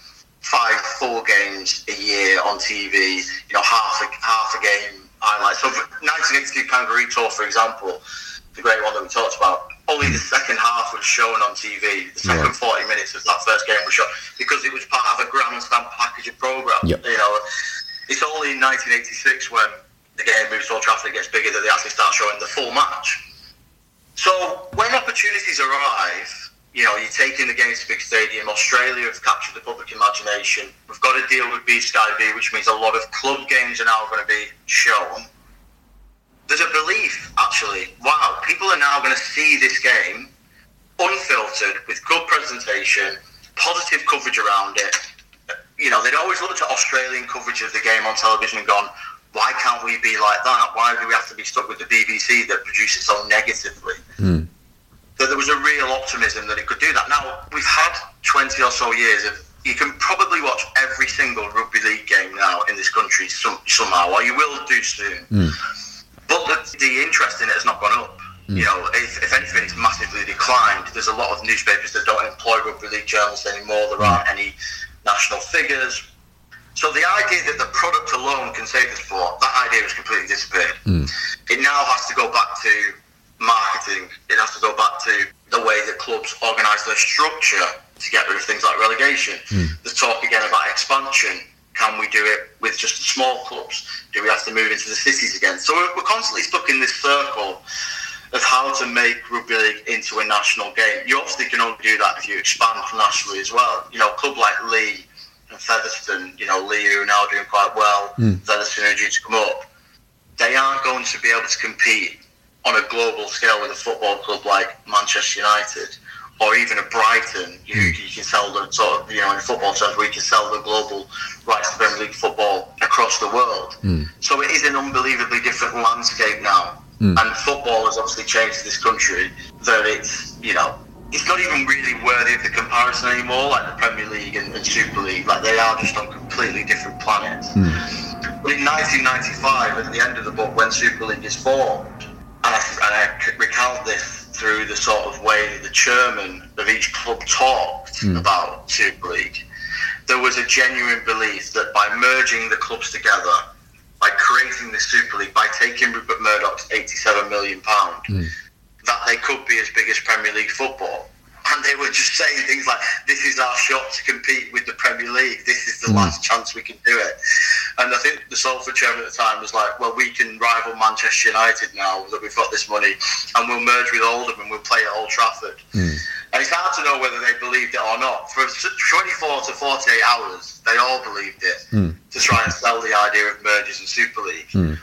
five full games a year on TV. You know, half a half a game highlights. So 1982 Kangaroo Tour, for example, the great one that we talked about, only the second half was shown on TV. The second yeah. 40 minutes of that first game was shown because it was part of a grandstand package of program. Yep. You know, it's only in 1986 when the game moves to Old Trafford gets bigger that they actually start showing the full match. So when opportunities arrive, you know, you're taking the games to big stadium. Australia have captured the public imagination. We've got to deal with B Sky B, which means a lot of club games are now going to be shown. There's a belief, actually, wow, people are now going to see this game unfiltered with good presentation, positive coverage around it. You know, they'd always looked at Australian coverage of the game on television and gone, why can't we be like that? Why do we have to be stuck with the BBC that produces so negatively? Mm that there was a real optimism that it could do that. Now, we've had 20 or so years of you can probably watch every single rugby league game now in this country some, somehow, or you will do soon. Mm. But the, the, interest in it has not gone up. Mm. You know, if, if, anything, it's massively declined. There's a lot of newspapers that don't employ rugby league journalists anymore. There mm. aren't any national figures. So the idea that the product alone can save the sport, that idea has completely disappeared. Hmm. It now has to go back to marketing. It has to go back to the way that clubs organise their structure to get rid of things like relegation. Mm. The talk again about expansion. Can we do it with just the small clubs? Do we have to move into the cities again? So we're, we're constantly stuck in this circle of how to make rugby league into a national game. You obviously can only do that if you expand nationally as well. You know, a club like Leigh and Featherstone, you know, are now doing quite well, mm. Featherstone are due to come up. They aren't going to be able to compete on a global scale with a football club like Manchester United or even a Brighton, you, hmm. you can sell the sort of, you know, in football terms, we can sell the global rights to Premier League football across the world. Mm. So it is an unbelievably different landscape now. Mm. And football has obviously changed this country that it's, you know, it's not even really worthy of the comparison anymore, like the Premier League and, and Super League. Like they are just on completely different planets. Mm. But in 1995, at the end of the book, when Super League is formed, and I, and I recount this through the sort of way that the chairman of each club talked mm. about Super League. There was a genuine belief that by merging the clubs together, by creating the Super League, by taking Rupert Murdoch's £87 million, mm. That they could be as big as Premier League football and they were just saying things like, "This is our shot to compete with the Premier League. This is the mm. last chance we can do it." And I think the Salford chairman at the time was like, "Well, we can rival Manchester United now that we've got this money, and we'll merge with Oldham and we'll play at Old Trafford." Mm. And it's hard to know whether they believed it or not. For 24 to 48 hours, they all believed it mm. to try and sell the idea of mergers and Super League. Hmm.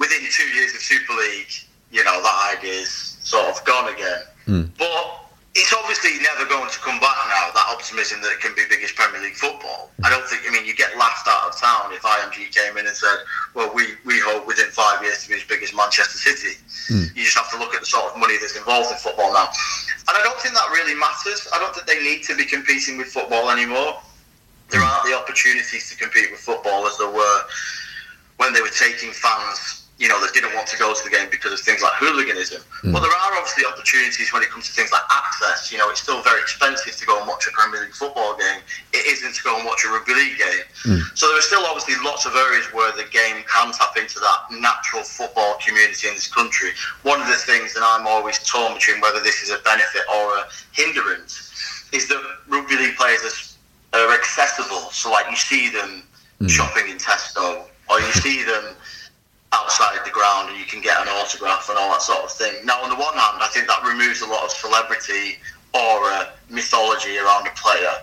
Within two years of Super League, you know, that idea's sort of gone again. Mm. But it's obviously never going to come back now, that optimism that it can be biggest Premier League football. I don't think, I mean, you get laughed out of town if IMG came in and said, well, we, we hope within five years to be as big as Manchester City. Mm. You just have to look at the sort of money that's involved in football now. And I don't think that really matters. I don't think they need to be competing with football anymore. There aren't the opportunities to compete with football as there were when they were taking fans you know, that didn't want to go to the game because of things like hooliganism. Mm. But there are obviously opportunities when it comes to things like access. You know, it's still very expensive to go and watch a Premier League football game. It isn't to go and watch a rugby league game. Mm. So there are still obviously lots of areas where the game can tap into that natural football community in this country. One of the things that I'm always torn between whether this is a benefit or a hindrance is that rugby league players are, are accessible. So, like, you see them Mm. shopping in Tesco, or you see them outside the ground and you can get an autograph and all that sort of thing. Now, on the one hand, I think that removes a lot of celebrity aura, mythology around a player.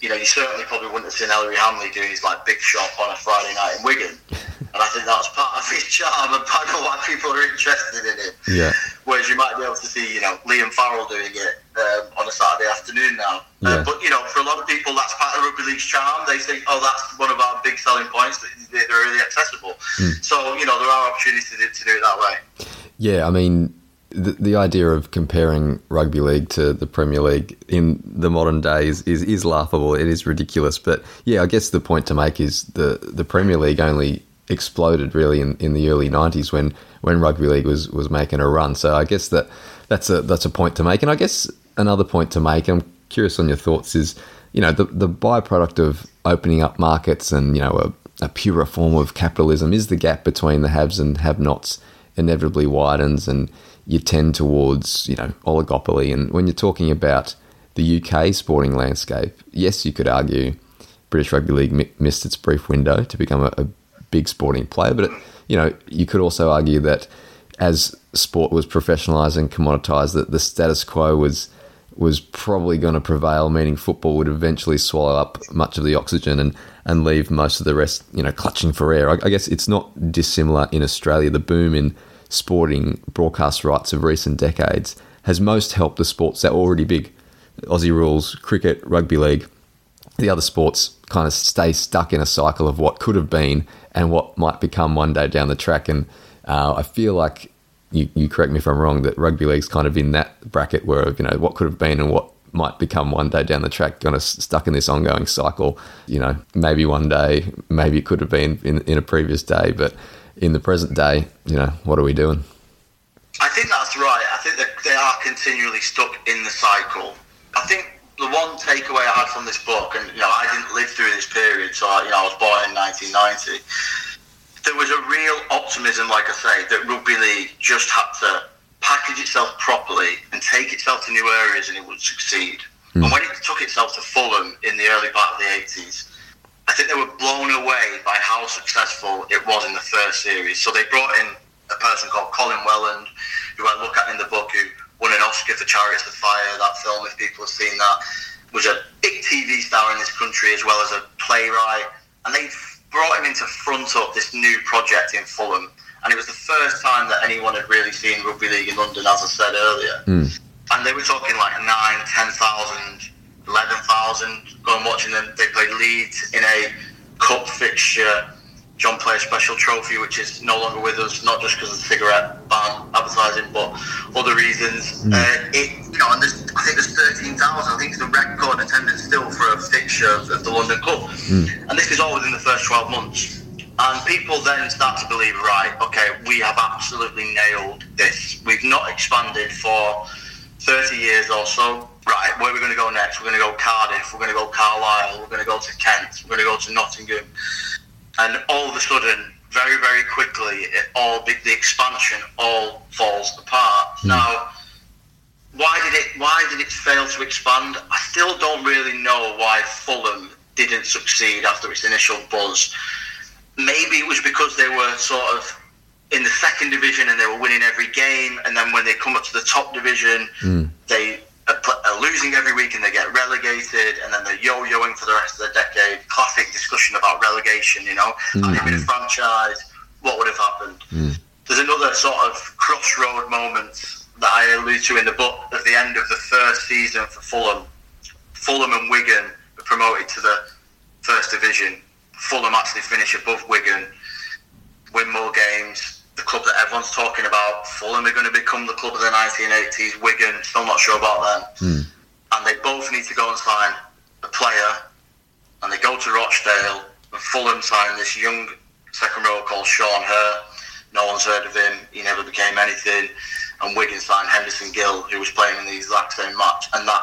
You know, you certainly probably wouldn't have seen Ellery Hanley doing his like big shop on a Friday night in Wigan, and I think that's part of his charm and part of why people are interested in him. Yeah. Whereas you might be able to see, you know, Liam Farrell doing it um, on a Saturday afternoon now. Yeah. Uh, but you know, for a lot of people, that's part of rugby league's charm. They think, oh, that's one of our big selling points. that They're really accessible. So you know, there are opportunities to do it that way. Yeah, I mean, the, the idea of comparing rugby league to the Premier League in the modern days is, is laughable. It is ridiculous. But yeah, I guess the point to make is the, the Premier League only exploded really in, in the early 90s when, when rugby league was, was making a run. So I guess that that's a, that's a point to make. And I guess another point to make, I'm curious on your thoughts, is, you know, the, the byproduct of opening up markets and, you know, a, a purer form of capitalism is the gap between the haves and have-nots inevitably widens and you tend towards you know oligopoly and when you're talking about the UK sporting landscape yes you could argue British Rugby League mi- missed its brief window to become a, a big sporting player but it, you know you could also argue that as sport was professionalized and commoditized that the status quo was was probably going to prevail, meaning football would eventually swallow up much of the oxygen and, and leave most of the rest, you know, clutching for air. I, I guess it's not dissimilar in Australia. The boom in sporting broadcast rights of recent decades has most helped the sports that were already big. Aussie rules, cricket, rugby league, the other sports kind of stay stuck in a cycle of what could have been and what might become one day down the track. And uh, I feel like you, you correct me if I'm wrong that rugby league's kind of in that bracket where you know what could have been and what might become one day down the track, kind of stuck in this ongoing cycle. You know, maybe one day, maybe it could have been in, in a previous day, but in the present day, you know, what are we doing? I think that's right. I think that they are continually stuck in the cycle. I think the one takeaway I had from this book, and you know, I didn't live through this period, so I, you know, I was born in 1990. There was a real optimism, like I say, that rugby league just had to package itself properly and take itself to new areas, and it would succeed. Hmm. And when it took itself to Fulham in the early part of the 80s, I think they were blown away by how successful it was in the first series. So they brought in a person called Colin Welland, who I look at in the book, who won an Oscar for Chariots of Fire. That film, if people have seen that, was a big TV star in this country as well as a playwright. And they brought him in to front up this new project in Fulham. And it was the first time that anyone had really seen rugby league in London, as I said earlier. Hmm. And they were talking like 9, 10,000, 11,000 going watching them. They played Leeds in a cup fixture. John Player Special Trophy, which is no longer with us, not just because of the cigarette ban advertising, but other reasons. Uh, it, you know, and there's, I think there's 13,000. I think it's the record attendance still for a fixture of, of the London Cup. And this is all within the first 12 months. And people then start to believe, right, okay, we have absolutely nailed this. We've not expanded for 30 years or so. Right, where are we going to go next? We're going to go Cardiff, we're going to go Carlisle, we're going to go to Kent, we're going to go to Nottingham. And all of a sudden, very, very quickly, it all the expansion all falls apart. Hmm. Now, why did it why did it fail to expand? I still don't really know why Fulham didn't succeed after its initial buzz. Maybe it was because they were sort of in the second division and they were winning every game, and then when they come up to the top division, hmm. they are, losing every week and they get relegated, and then they're yo-yoing for the rest of the decade. Classic discussion about relegation, you know, had it been mm. a franchise, what would have happened? Mm. there's another sort of crossroad moment that I allude to in the book at the end of the first season for Fulham. Fulham and Wigan were promoted to the first division. Fulham actually finish above Wigan, win more games. The club that everyone's talking about, Fulham are going to become the club of the 1980s. Wigan, still not sure about them. Mm. And they both need to go and sign a player. And they go to Rochdale. And Fulham sign this young second row called Sean Hur. No one's heard of him. He never became anything. And Wigan signed Henderson Gill, who was playing in the exact same match. And that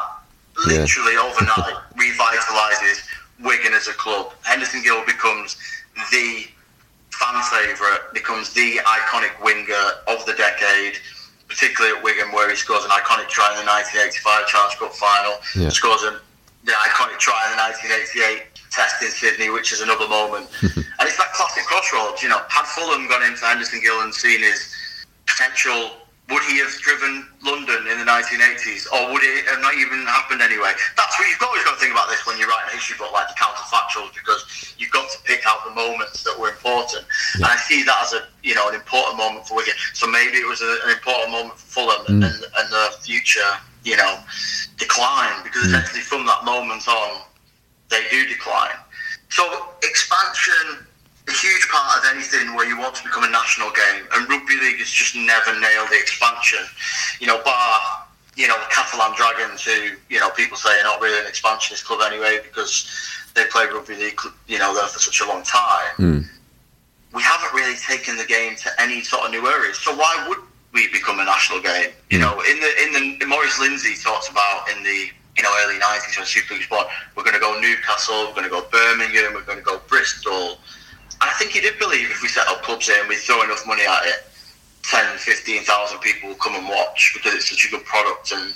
Yeah. literally overnight revitalises Wigan as a club. Henderson Gill becomes the fan favourite, becomes the iconic winger of the decade, particularly at Wigan, where he scores an iconic try in the 1985 Challenge Cup final, Yeah. scores an, the iconic try in the 1988 Test in Sydney, which is another moment. and it's that classic crossroads. You know, had Fulham gone into Henderson Gill and seen his potential, would he have driven London in the 1980s, or would it have not even happened anyway? That's what you've always got to think about this when you write a history book, like the counterfactuals, because you've got to pick out the moments that were important. And I see that as a you know an important moment for Wigan. So maybe it was a, an important moment for Fulham mm. and, and the future you know decline, because mm. essentially from that moment on, they do decline. So expansion a huge part of anything where you want to become a national game, and rugby league has just never nailed the expansion. You know, bar you know the Catalan Dragons, who you know people say are not really an expansionist club anyway because they played rugby league, you know, there for such a long time. Mm. We haven't really taken the game to any sort of new areas. So why would we become a national game? You know, in the in the Maurice Lindsay talks about in the you know early nineties when Super League was born, we're going to go Newcastle, we're going to go Birmingham, we're going to go Bristol. I think he did believe if we set up clubs here and we throw enough money at it, 10, 15,000 people will come and watch because it's such a good product and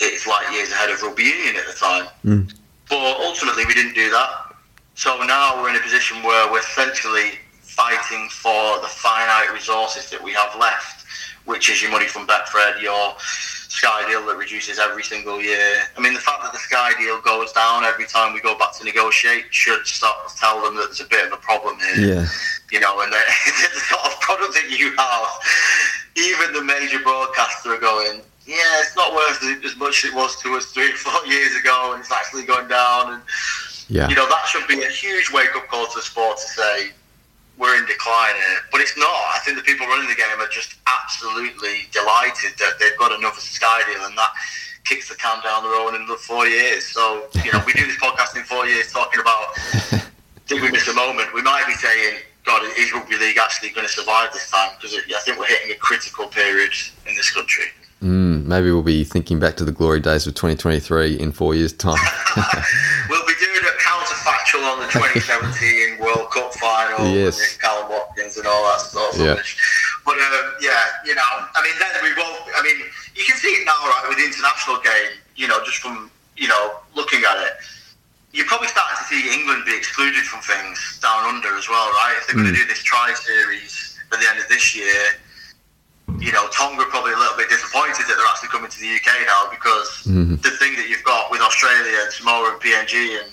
it's like years ahead of rugby union at the time. Mm. But ultimately, we didn't do that. So now we're in a position where we're essentially fighting for the finite resources that we have left, which is your money from Betfred, your Sky deal that reduces every single year. I mean, the fact that the Sky deal goes down every time we go back to negotiate should start to tell them that there's a bit of a problem here Yeah. you know, and the, the sort of product that you have, even the major broadcaster are going, yeah, it's not worth it as much as it was to us three or four years ago, and it's actually going down. And Yeah. you know, that should be a huge wake up call to the sport to say we're in decline here. But it's not. I think the people running the game are just absolutely delighted that they've got another Sky deal, and that kicks the can down the road in another four years. So you know, we do this podcast in four years talking about did we miss a moment? We might be saying, God, is rugby league actually going to survive this time? Because I think we're hitting a critical period in this country. Mm, maybe we'll be thinking back to the glory days of 2023 in four years' time. on the 2017 World Cup final Yes. with Kallum Watkins and all that stuff. Yeah. But um, yeah, you know, I mean, then we won't. I mean, you can see it now, right, with the international game. You know, just from you know looking at it, you're probably starting to see England be excluded from things down under as well, right? If they're going to do this tri series at the end of this year, you know, Tonga are probably a little bit disappointed that they're actually coming to the UK now because Mhm. the thing that you've got with Australia and Samoa and PNG and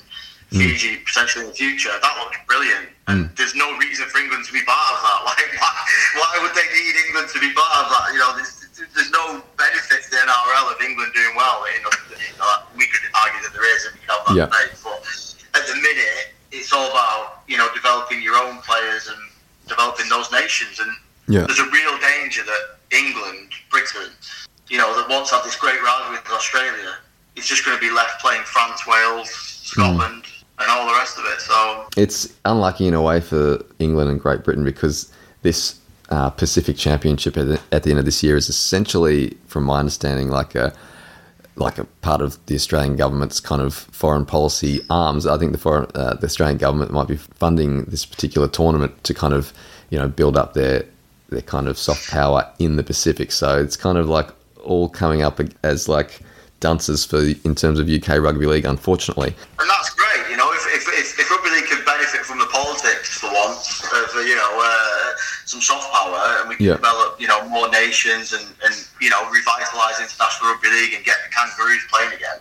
Fiji potentially in the future, that looks brilliant. And hmm. there's no reason for England to be part of that. Like, why, why would they need England to be part of that? You know, there's, there's no benefit to the NRL of England doing well. You know, you know, we could argue that there is, and we can have that Yeah. debate. But at the minute, it's all about you know developing your own players and developing those nations. And yeah. there's a real danger that England, Britain, you know, that once had this great rivalry with Australia, it's just going to be left playing France, Wales, hmm. Scotland, and all the rest of it. So It's unlucky in a way for England and Great Britain because this uh, Pacific Championship at the, at the end of this year is essentially, from my understanding, like a like a part of the Australian government's kind of foreign policy arms. I think the foreign, uh, the Australian government might be funding this particular tournament to kind of you know build up their their kind of soft power in the Pacific. So it's kind of like all coming up as like dunces for in terms of UK rugby league, unfortunately. and that's great. You know, if, if, if, if rugby league can benefit from the politics for once of uh, you know uh, some soft power, and we can Yeah. develop you know more nations and, and you know revitalise international rugby league and get the Kangaroos playing again,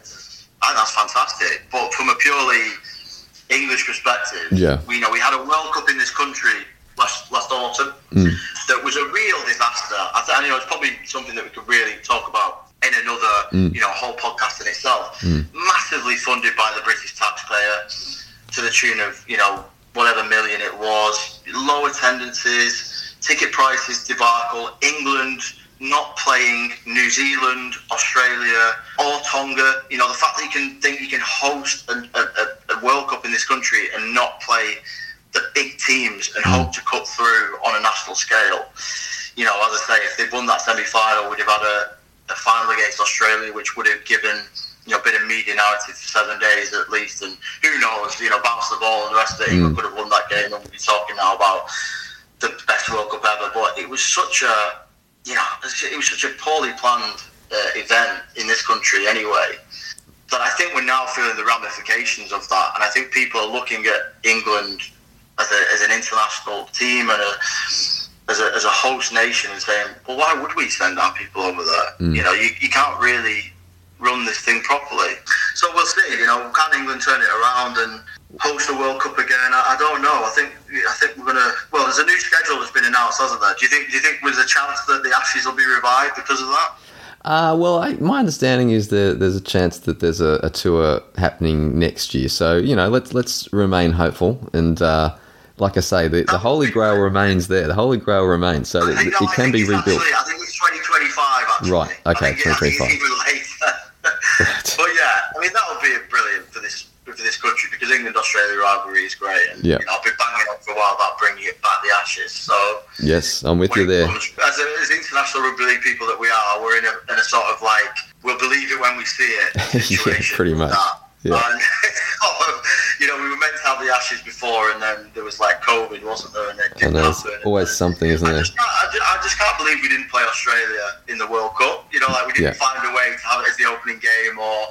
I think that's fantastic. But from a purely English perspective, Yeah. we you know we had a World Cup in this country. last, last autumn hmm. that was a real disaster. I think you know it's probably something that we could really talk about in another hmm. you know whole podcast in itself. Hmm. Massively funded by the British taxpayer to the tune of you know whatever million it was. Low attendances, ticket prices debacle. England not playing New Zealand, Australia, or Tonga. You know, the fact that you can think you can host a, a, a World Cup in this country and not play the big teams and hmm. hope to cut through on a national scale. You know, as I say, if they'd won that semi final, we'd have had a, a final against Australia, which would have given you know, a bit of media narrative for seven days at least. And who knows, you know, bounce the ball and the rest of it, hmm. England could have won that game and we'd be talking now about the best World Cup ever. But it was such a you know, it was such a poorly planned uh, event in this country anyway. That I think we're now feeling the ramifications of that, and I think people are looking at England as, a, as an international team and a, as a as a host nation and saying, well, why would we send our people over there? You know, you, you can't really run this thing properly. So we'll see. You know, can England turn it around and host the World Cup again? I, I don't know. I think I think we're gonna. Well, there's a new schedule that's been announced, hasn't there? Do you think? Do you think there's a chance that the Ashes will be revived because of that? Uh, well, I, my understanding is that there's a chance that there's a, a, tour happening next year. So you know, let's let's remain hopeful. And uh, like I say, the, the Holy Grail remains there. The Holy Grail remains, so it, it can be rebuilt. Actually, I think it's 2025. Actually. Right. Okay. 2025. right. But yeah, I mean that would be brilliant for this for this country because England Australia rivalry is great. And, yeah. You know, I've been banging on for a while about bringing it back the Ashes. So yes, I'm with you there. Comes, as, a, as international rugby league people that we are, we're in a, in a sort of like we'll believe it when we see it situation. yeah, pretty much. Yeah. And, you know, we were meant to have the Ashes before, and then there was like COVID, wasn't there? And it didn't know, happen. always something, isn't I there? just, I, just, I just can't believe we didn't play Australia in the World Cup. You know, like we didn't Yeah. find a way to have it as the opening game, or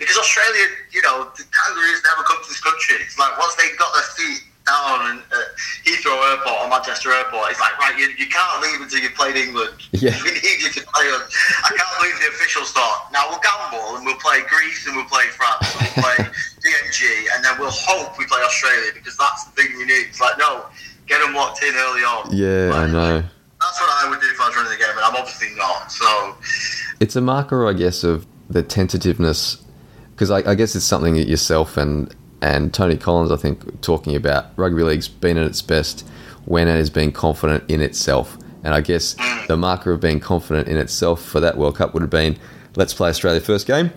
because Australia, you know, the Kangaroos never come to this country. It's like once they've got their feet down and uh, Heathrow Airport or Manchester Airport, it's like right, you, you can't leave until you've played England. Yeah. we need you to play us. I can't believe the officials thought. Now we'll gamble and we'll play Greece and we'll play France and we'll play PNG and then we'll hope we play Australia because that's the thing we need. It's like no, get them locked in early on. Yeah, I know. That's what I would do if I was running the game, and I'm obviously not. So It's a marker, I guess, of the tentativeness, because I, I guess it's something that yourself and and Tony Collins, I think, talking about rugby league's been at its best when it has been confident in itself, and I guess the marker of being confident in itself for that World Cup would have been, let's play Australia first game,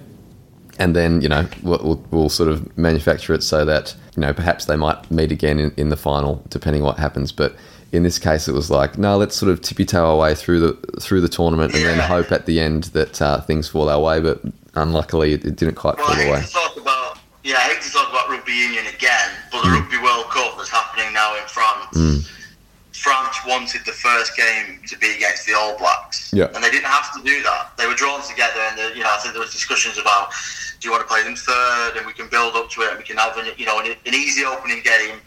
and then you know we'll, we'll, sort of manufacture it so that you know perhaps they might meet again in, in the final, depending what happens, but. In this case, it was like, no, let's sort of tippy toe our way through the through the tournament, and then hope at the end that uh, things fall our way. But unluckily, it, it didn't quite Well, fall away. to talk about yeah, I hate to talk about rugby union again, but the hmm. Rugby World Cup that's happening now in France. Hmm. France wanted the first game to be against the All Blacks, Yeah. and they didn't have to do that. They were drawn together, and the, you know I think there was discussions about do you want to play them third, and we can build up to it, and we can have an, you know an, an easy opening game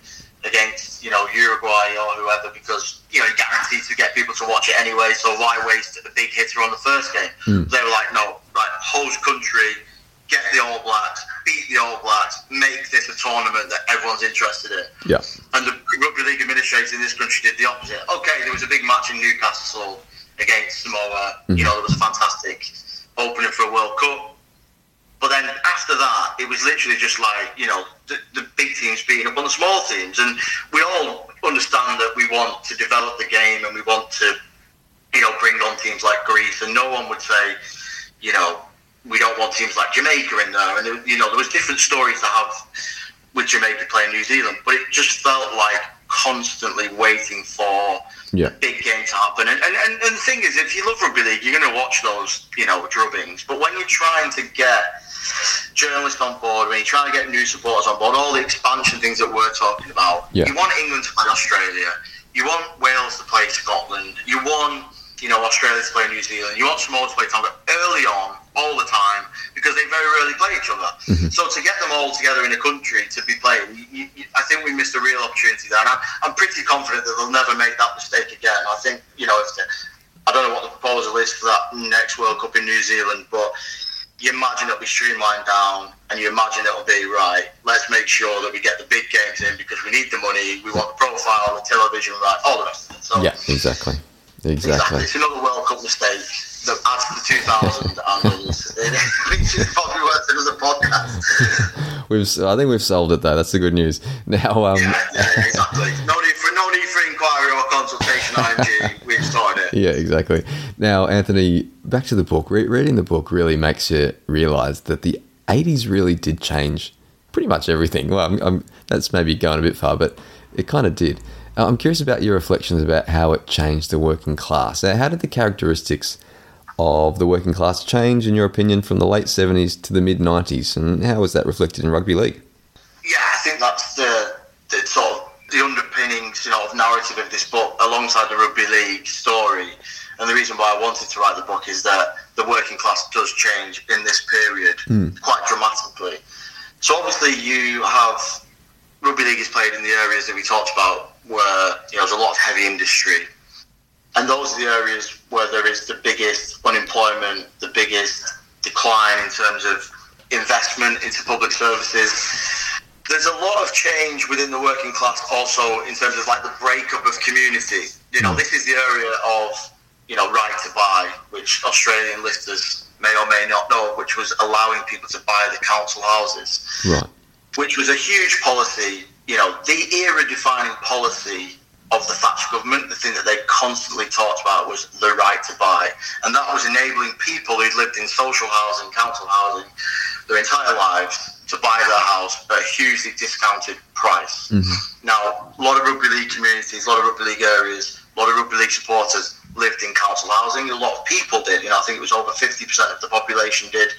against you know Uruguay or whoever because you know you're guaranteed to get people to watch it anyway. So why waste a big hitter on the first game? Hmm. They were like, no, right, host country, get the All Blacks, beat the All Blacks, make this a tournament that everyone's interested in. Yeah, And the rugby league administrators in this country did the opposite. Okay, there was a big match in Newcastle against Samoa. You mm-hmm. know, there was a fantastic opening for a World Cup. But then after that, it was literally just like, you know, the, the big teams beating up on the small teams. And we all understand that we want to develop the game and we want to, you know, bring on teams like Greece. And no one would say, you know, we don't want teams like Jamaica in there. And, you know, there was different stories to have with Jamaica playing New Zealand. But it just felt like constantly waiting for yeah, big game to happen. And, and, and, the thing is, if you love rugby league, you're going to watch those, you know, drubbings. But when you're trying to get journalists on board, when you're trying to get new supporters on board, all the expansion things that we're talking about, Yeah. you want England to play Australia, you want Wales to play Scotland, you want, you know, Australia to play New Zealand, you want Samoa to play Tonga early on, all the time, because they very rarely play each other. Mm-hmm. So to get them all together in a country to be playing, you, you, I think we missed a real opportunity there. And I'm, I'm pretty confident that they'll never make that mistake again. I think, you know, if the, I don't know what the proposal is for that next World Cup in New Zealand, but you imagine it'll be streamlined down and you imagine it'll be right. Let's make sure that we get the big games in because we need the money. We want the profile, the television right, all the rest of it. So, yeah, exactly. Exactly. exactly. It's another World Cup mistake that adds to the 2000 angles. Which is probably worth another podcast. we've, I think we've solved it though. That's the good news. Now, um, yeah, yeah, exactly. No need for no need for inquiry or consultation. IMG, we've started it. Yeah, exactly. Now, Anthony, back to the book. Re- reading the book really makes you realise that the 80s really did change pretty much everything. Well, I'm, I'm, that's maybe going a bit far, but it kind of did. Uh, I'm curious about your reflections about how it changed the working class. How did the characteristics of the working class change, in your opinion, from the late 70s to the mid 90s? And how was that reflected in rugby league? Yeah, I think that's the, the sort of the underpinnings, you know, of narrative of this book alongside the rugby league story. And the reason why I wanted to write the book is that the working class does change in this period mm. quite dramatically. So obviously you have rugby league is played in the areas that we talked about where you know there's a lot of heavy industry. And those are the areas where there is the biggest unemployment, the biggest decline in terms of investment into public services there's a lot of change within the working class also in terms of like the breakup of community. You know, this is the area of, you know, right to buy, which Australian listeners may or may not know, which was allowing people to buy the council houses. Right. Which was a huge policy, you know, the era defining policy of the Thatcher government, the thing that they constantly talked about was the right to buy. And that was enabling people who'd lived in social housing, council housing, their entire lives to buy their house at a hugely discounted price. Mm-hmm. Now, a lot of rugby league communities, a lot of rugby league areas, a lot of rugby league supporters lived in council housing. A lot of people did. You know, I think it was over 50% of the population did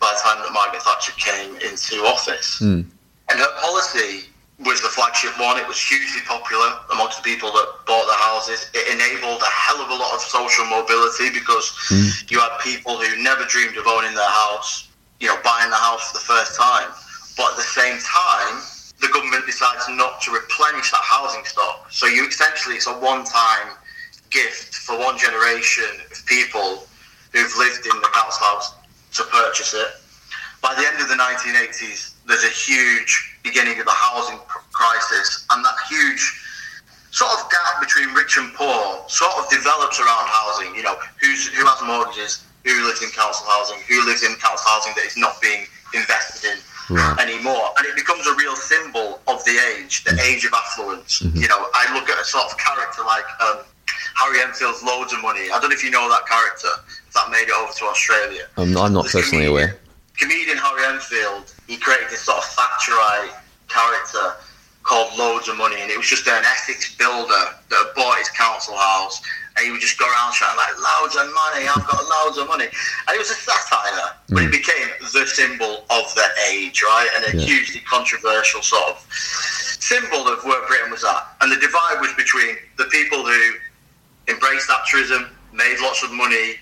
by the time that Margaret Thatcher came into office. Mm. And her policy was the flagship one. It was hugely popular amongst the people that bought the houses. It enabled a hell of a lot of social mobility because mm. you had people who never dreamed of owning their house you know, buying the house for the first time. But at the same time, the government decides not to replenish that housing stock. So you essentially, it's a one-time gift for one generation of people who've lived in the council house to purchase it. By the end of the 1980s, there's a huge beginning of the housing crisis, and that huge sort of gap between rich and poor sort of develops around housing. You know, who's who has mortgages, who lives in council housing, who lives in council housing that is not being invested in right. anymore. And it becomes a real symbol of the age, the age of affluence. Mm-hmm. You know, I look at a sort of character like um, Harry Enfield's Loadsamoney. I don't know if you know that character, that made it over to Australia. I'm, I'm not personally aware. Comedian Harry Enfield, he created this sort of Thatcherite character called Loadsamoney, and it was just an Essex builder that had bought his council house and he would just go around shouting like loads of money, I've got loads of money. And it was a satire, but mm. it became the symbol of the age, right? And a yeah. hugely controversial sort of symbol of where Britain was at. And the divide was between the people who embraced Thatcherism, made lots of money,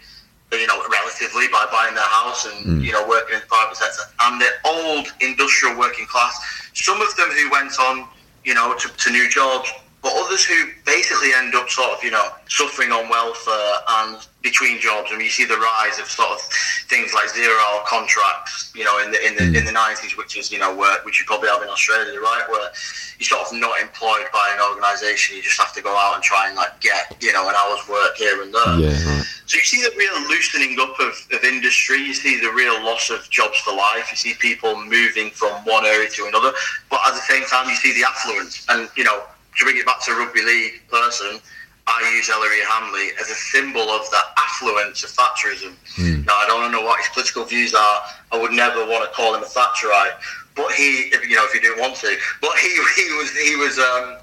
you know, relatively by buying their house and, mm. you know, working in the private sector, and the old industrial working class. Some of them who went on, you know, to, to new jobs, but others who basically end up sort of, you know, suffering on welfare and between jobs. I mean, you see the rise of sort of things like zero-hour contracts, you know, in the in the mm. in the nineties, which is you know, where, which you probably have in Australia, right, where you're sort of not employed by an organisation. You just have to go out and try and like get, you know, an hour's work here and there. Yeah. Right. So you see the real loosening up of, of industry. You see the real loss of jobs for life. You see people moving from one area to another. But at the same time, you see the affluence and you know to bring it back to rugby league person, I use Ellery Hanley as a symbol of the affluence of Thatcherism. Mm. Now, I don't know what his political views are. I would never want to call him a Thatcherite, but he, you know, if you didn't want to, but he, he was, he was, um,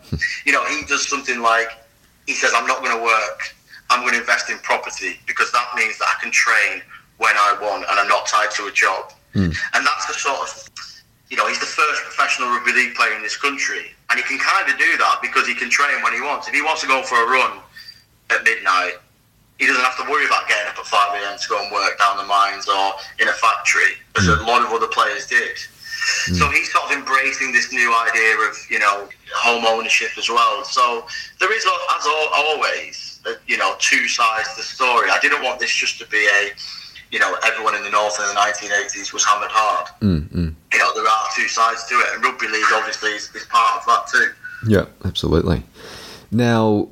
you know, he does something like he says, "I'm not going to work. I'm going to invest in property because that means that I can train when I want and I'm not tied to a job." Mm. And that's the sort of you know, he's the first professional rugby league player in this country, and he can kind of do that because he can train when he wants. If he wants to go for a run at midnight, he doesn't have to worry about getting up at 5 a.m. to go and work down the mines or in a factory, as a lot of other players did. Mm. So he's sort of embracing this new idea of, you know, home ownership as well. So there is, as always, you know, two sides to the story. I didn't want this just to be a you know, everyone in the north in the 1980s was hammered hard. Mm, mm. You know, there are two sides to it, and rugby league obviously is, is part of that too. Yeah, absolutely. Now,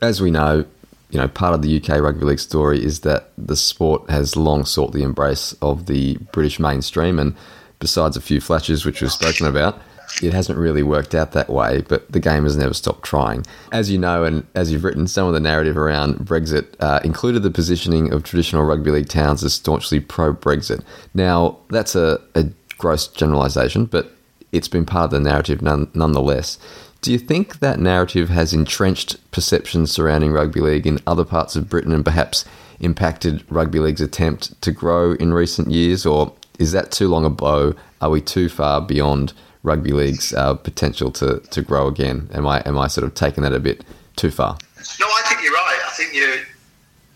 as we know, you know, part of the UK rugby league story is that the sport has long sought the embrace of the British mainstream, and besides a few flashes which we've spoken about, it hasn't really worked out that way, but the game has never stopped trying. As you know, and as you've written, some of the narrative around Brexit uh, included the positioning of traditional rugby league towns as staunchly pro Brexit. Now, that's a, a gross generalisation, but it's been part of the narrative none, nonetheless. Do you think that narrative has entrenched perceptions surrounding rugby league in other parts of Britain and perhaps impacted rugby league's attempt to grow in recent years, or is that too long a bow? Are we too far beyond rugby league's uh, potential to, to grow again? Am I am I sort of taking that a bit too far? No, I think you're right. I think you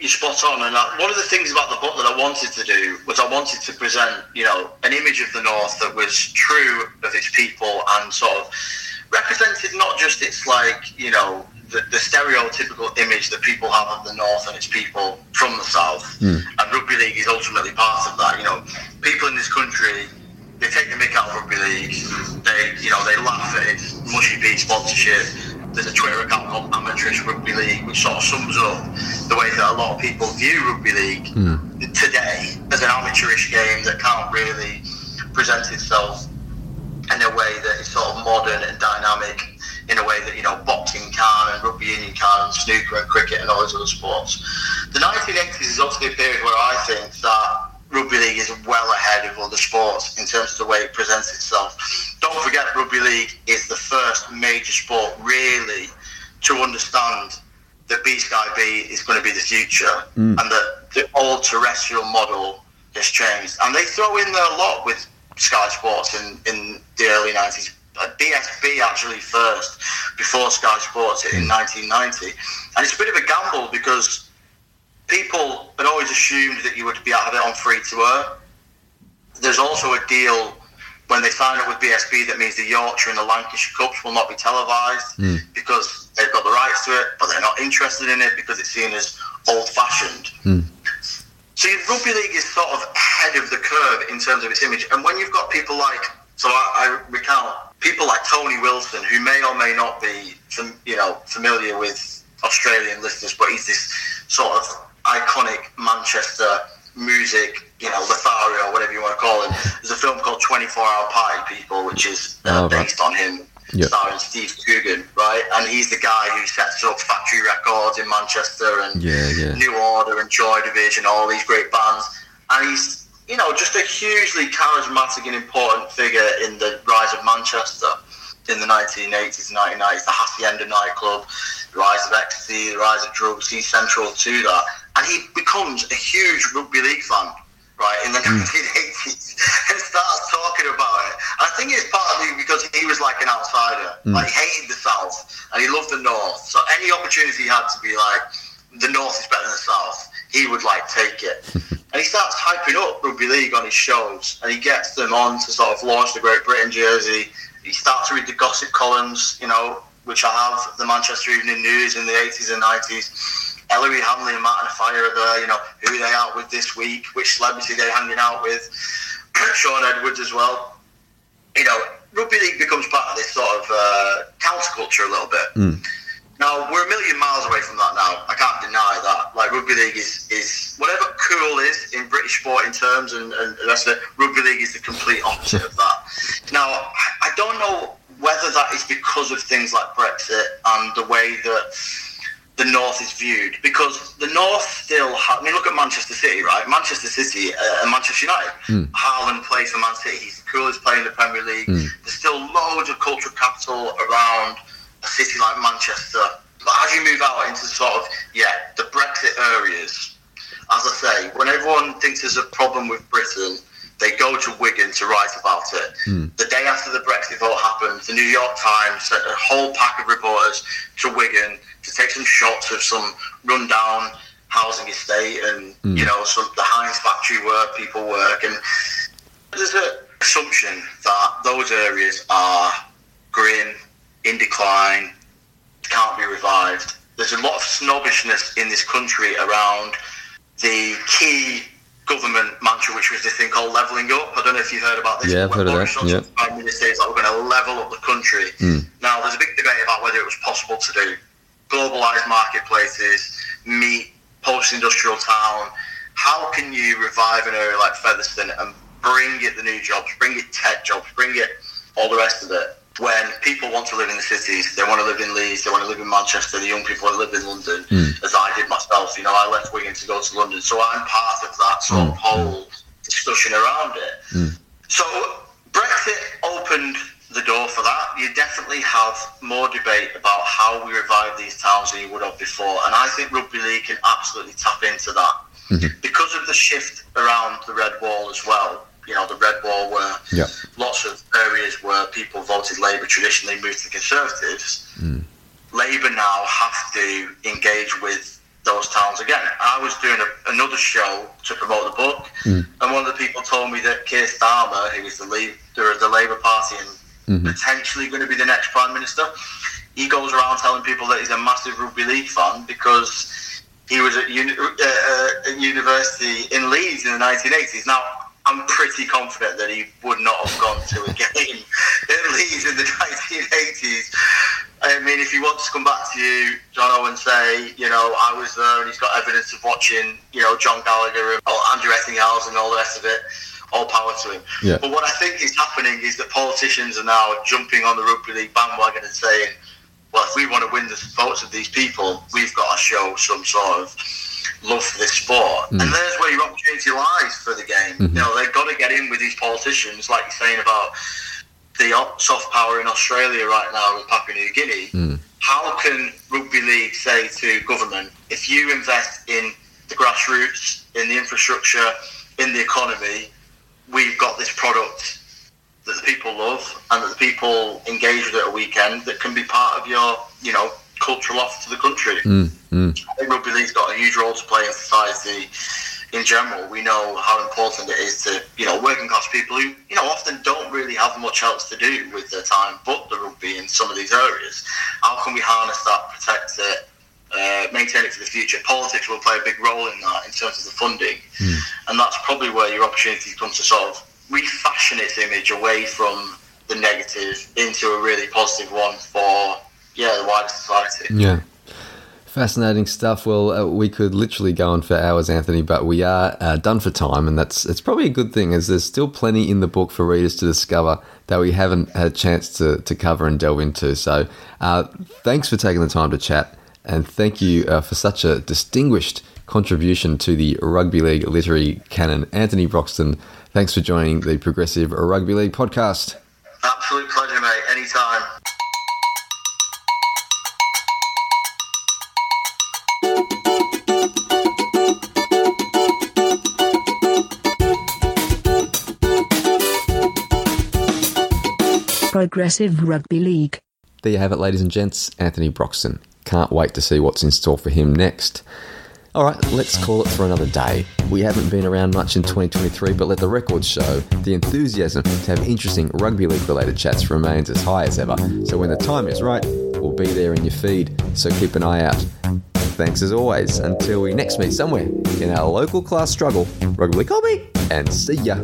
you're spot on. And I, one of the things about the book that I wanted to do was I wanted to present, you know, an image of the North that was true of its people and sort of represented not just its like you know the, the, stereotypical image that people have of the north and its people from the south mm. and rugby league is ultimately part of that you know people in this country they take the mick out of rugby league they you know they laugh at it. mushy bee sponsorship there's a Twitter account called Amateurish Rugby League, which sort of sums up the way that a lot of people view rugby league mm. today as an amateurish game that can't really present itself in a way that is sort of modern and dynamic, in a way that you know boxing can and rugby union can, and snooker and cricket and all those other sports. The 1980s is obviously a period where I think that rugby league is well ahead of other sports in terms of the way it presents itself. Don't forget, rugby league is the first major sport really to understand that B Sky B is going to be the future mm. and that the old terrestrial model has changed. And they throw in there a lot with Sky Sports in, in the early 90s. BSB actually first, before Sky Sports in 1990. And it's a bit of a gamble because people had always assumed that you would be out of it on free to air. There's also a deal when they sign up with BSB that means the Yorkshire and the Lancashire Cups will not be televised mm. because they've got the rights to it, but they're not interested in it because it's seen as old fashioned. Mm. So rugby league is sort of ahead of the curve in terms of its image. And when you've got people like, so I, I recount people like Tony Wilson, who may or may not be, you know, familiar with Australian listeners, but he's this sort of iconic Manchester music, you know, Lothario, whatever you want to call him. There's a film called 24 Hour Party People, which is uh, oh, based on him yep. starring Steve Coogan, right? And he's the guy who sets up Factory Records in Manchester and yeah, yeah. New Order and Joy Division, all these great bands. And he's, you know, just a hugely charismatic and important figure in the rise of Manchester in the 1980s and 1990s. The Hacienda nightclub, rise of ecstasy, the rise of drugs, he's central to that. And he becomes a huge rugby league fan right, in the mm. 1980s and starts talking about it. And I think it's partly because he was like an outsider. Mm. Like, he hated the South and he loved the North. So any opportunity he had to be like, the North is better than the South, he would like take it. and he starts hyping up rugby league on his shows and he gets them on to sort of launch the Great Britain jersey. He starts to read the gossip columns, you know, which I have, the Manchester Evening News in the 80s and 90s Ellery Hanley and Martin Offiah are there. You know, who they out with this week? Which celebrity they hanging out with? Shaun Edwards as well. You know, rugby league becomes part of this sort of uh, counterculture a little bit. Mm. Now we're a million miles away from that. Now I can't deny that. Like rugby league is is whatever cool is in British sporting terms, and, and of it. Rugby league is the complete opposite of that. Now I don't know whether that is because of things like Brexit and the way that the North is viewed because the North still. Ha- I mean, look at Manchester City, right? Manchester City uh, and Manchester United. Mm. Haaland plays for Man City. He's the coolest player in the Premier League. Mm. There's still loads of cultural capital around a city like Manchester. But as you move out into sort of yeah the Brexit areas, as I say, when everyone thinks there's a problem with Britain, they go to Wigan to write about it. Mm. The day after the Brexit vote happened, the New York Times sent a whole pack of reporters to Wigan to take some shots of some rundown housing estate and mm. you know some the Heinz factory where people work and there's an assumption that those areas are grim, in decline, can't be revived. There's a lot of snobbishness in this country around the key government mantra, which was this thing called levelling up. I don't know if you've heard about this. Yeah, I've heard of that. Yeah. Prime Minister is like we're going to level up the country. Mm. Now, there's a big debate about whether it was possible to do. Globalised marketplaces, meet post-industrial town. How can you revive an area like Featherstone and bring it the new jobs, bring it tech jobs, bring it all the rest of it? When people want to live in the cities, they want to live in Leeds, they want to live in Manchester, the young people want to live in London, Mm. as I did myself. You know, I left Wigan to go to London, so I'm part of that sort of whole discussion around it. Mm. So Brexit opened the door for that. You definitely have more debate about how we revive these towns than you would have before, and I think rugby league can absolutely tap into that because of the shift around the red wall as well. You know, the red wall where Yeah. lots of areas where people voted Labour traditionally moved to Conservatives. Labour now have to engage with those towns again. I was doing a, another show to promote the book, and one of the people told me that Keir Starmer, who is the leader of the Labour Party and potentially going to be the next Prime Minister, he goes around telling people that he's a massive rugby league fan because he was at, uni- uh, uh, at university in Leeds in the 1980s. Now, I'm pretty confident that he would not have gone to a game at Leeds in the 1980s. I mean, if he wants to come back to you, John, and say, you know, I was there and he's got evidence of watching, you know, John Gallagher and Andrew Ettingshausen and all the rest of it, all power to him. Yeah. But what I think is happening is that politicians are now jumping on the rugby league bandwagon and saying, well, if we want to win the votes of these people, we've got to show some sort of love for this sport. And hmm. there's where your opportunity lies for the game. Hmm. You know, they've got to get in with these politicians, like you're saying about the soft power in Australia right now with Papua New Guinea. Hmm. How can rugby league say to government, if you invest in the grassroots, in the infrastructure, in the economy, we've got this product that the people love and that the people engage with at a weekend that can be part of your, you know, cultural offer to the country. Hmm, hmm. I think rugby league's got a huge role to play in society in general. We know how important it is to, you know, working class people who, you know, often don't really have much else to do with their time but the rugby in some of these areas. How can we harness that, protect it, uh, maintain it for the future? Politics will play a big role in that in terms of the funding. Hmm. And that's probably where your opportunity comes to sort of refashion its image away from the negative into a really positive one for, yeah, the wider society. Yeah. Fascinating stuff. Well, uh, we could literally go on for hours, Anthony, but we are uh, done for time, and that's it's probably a good thing, as there's still plenty in the book for readers to discover that we haven't had a chance to, to cover and delve into. So, uh, thanks for taking the time to chat, and thank you uh, for such a distinguished contribution to the rugby league literary canon, Anthony Broxton. Thanks for joining the Progressive Rugby League podcast. Absolute pleasure, mate. Anytime. Progressive Rugby League. There you have it, ladies and gents. Anthony Broxton. Can't wait to see what's in store for him next. All right, let's call it for another day. We haven't been around much in 2023, but let the records show the enthusiasm to have interesting rugby league related chats remains as high as ever. So when the time is right, we'll be there in your feed. So keep an eye out. Thanks as always. Until we next meet somewhere in our local class struggle, rugby league hobby, and see ya.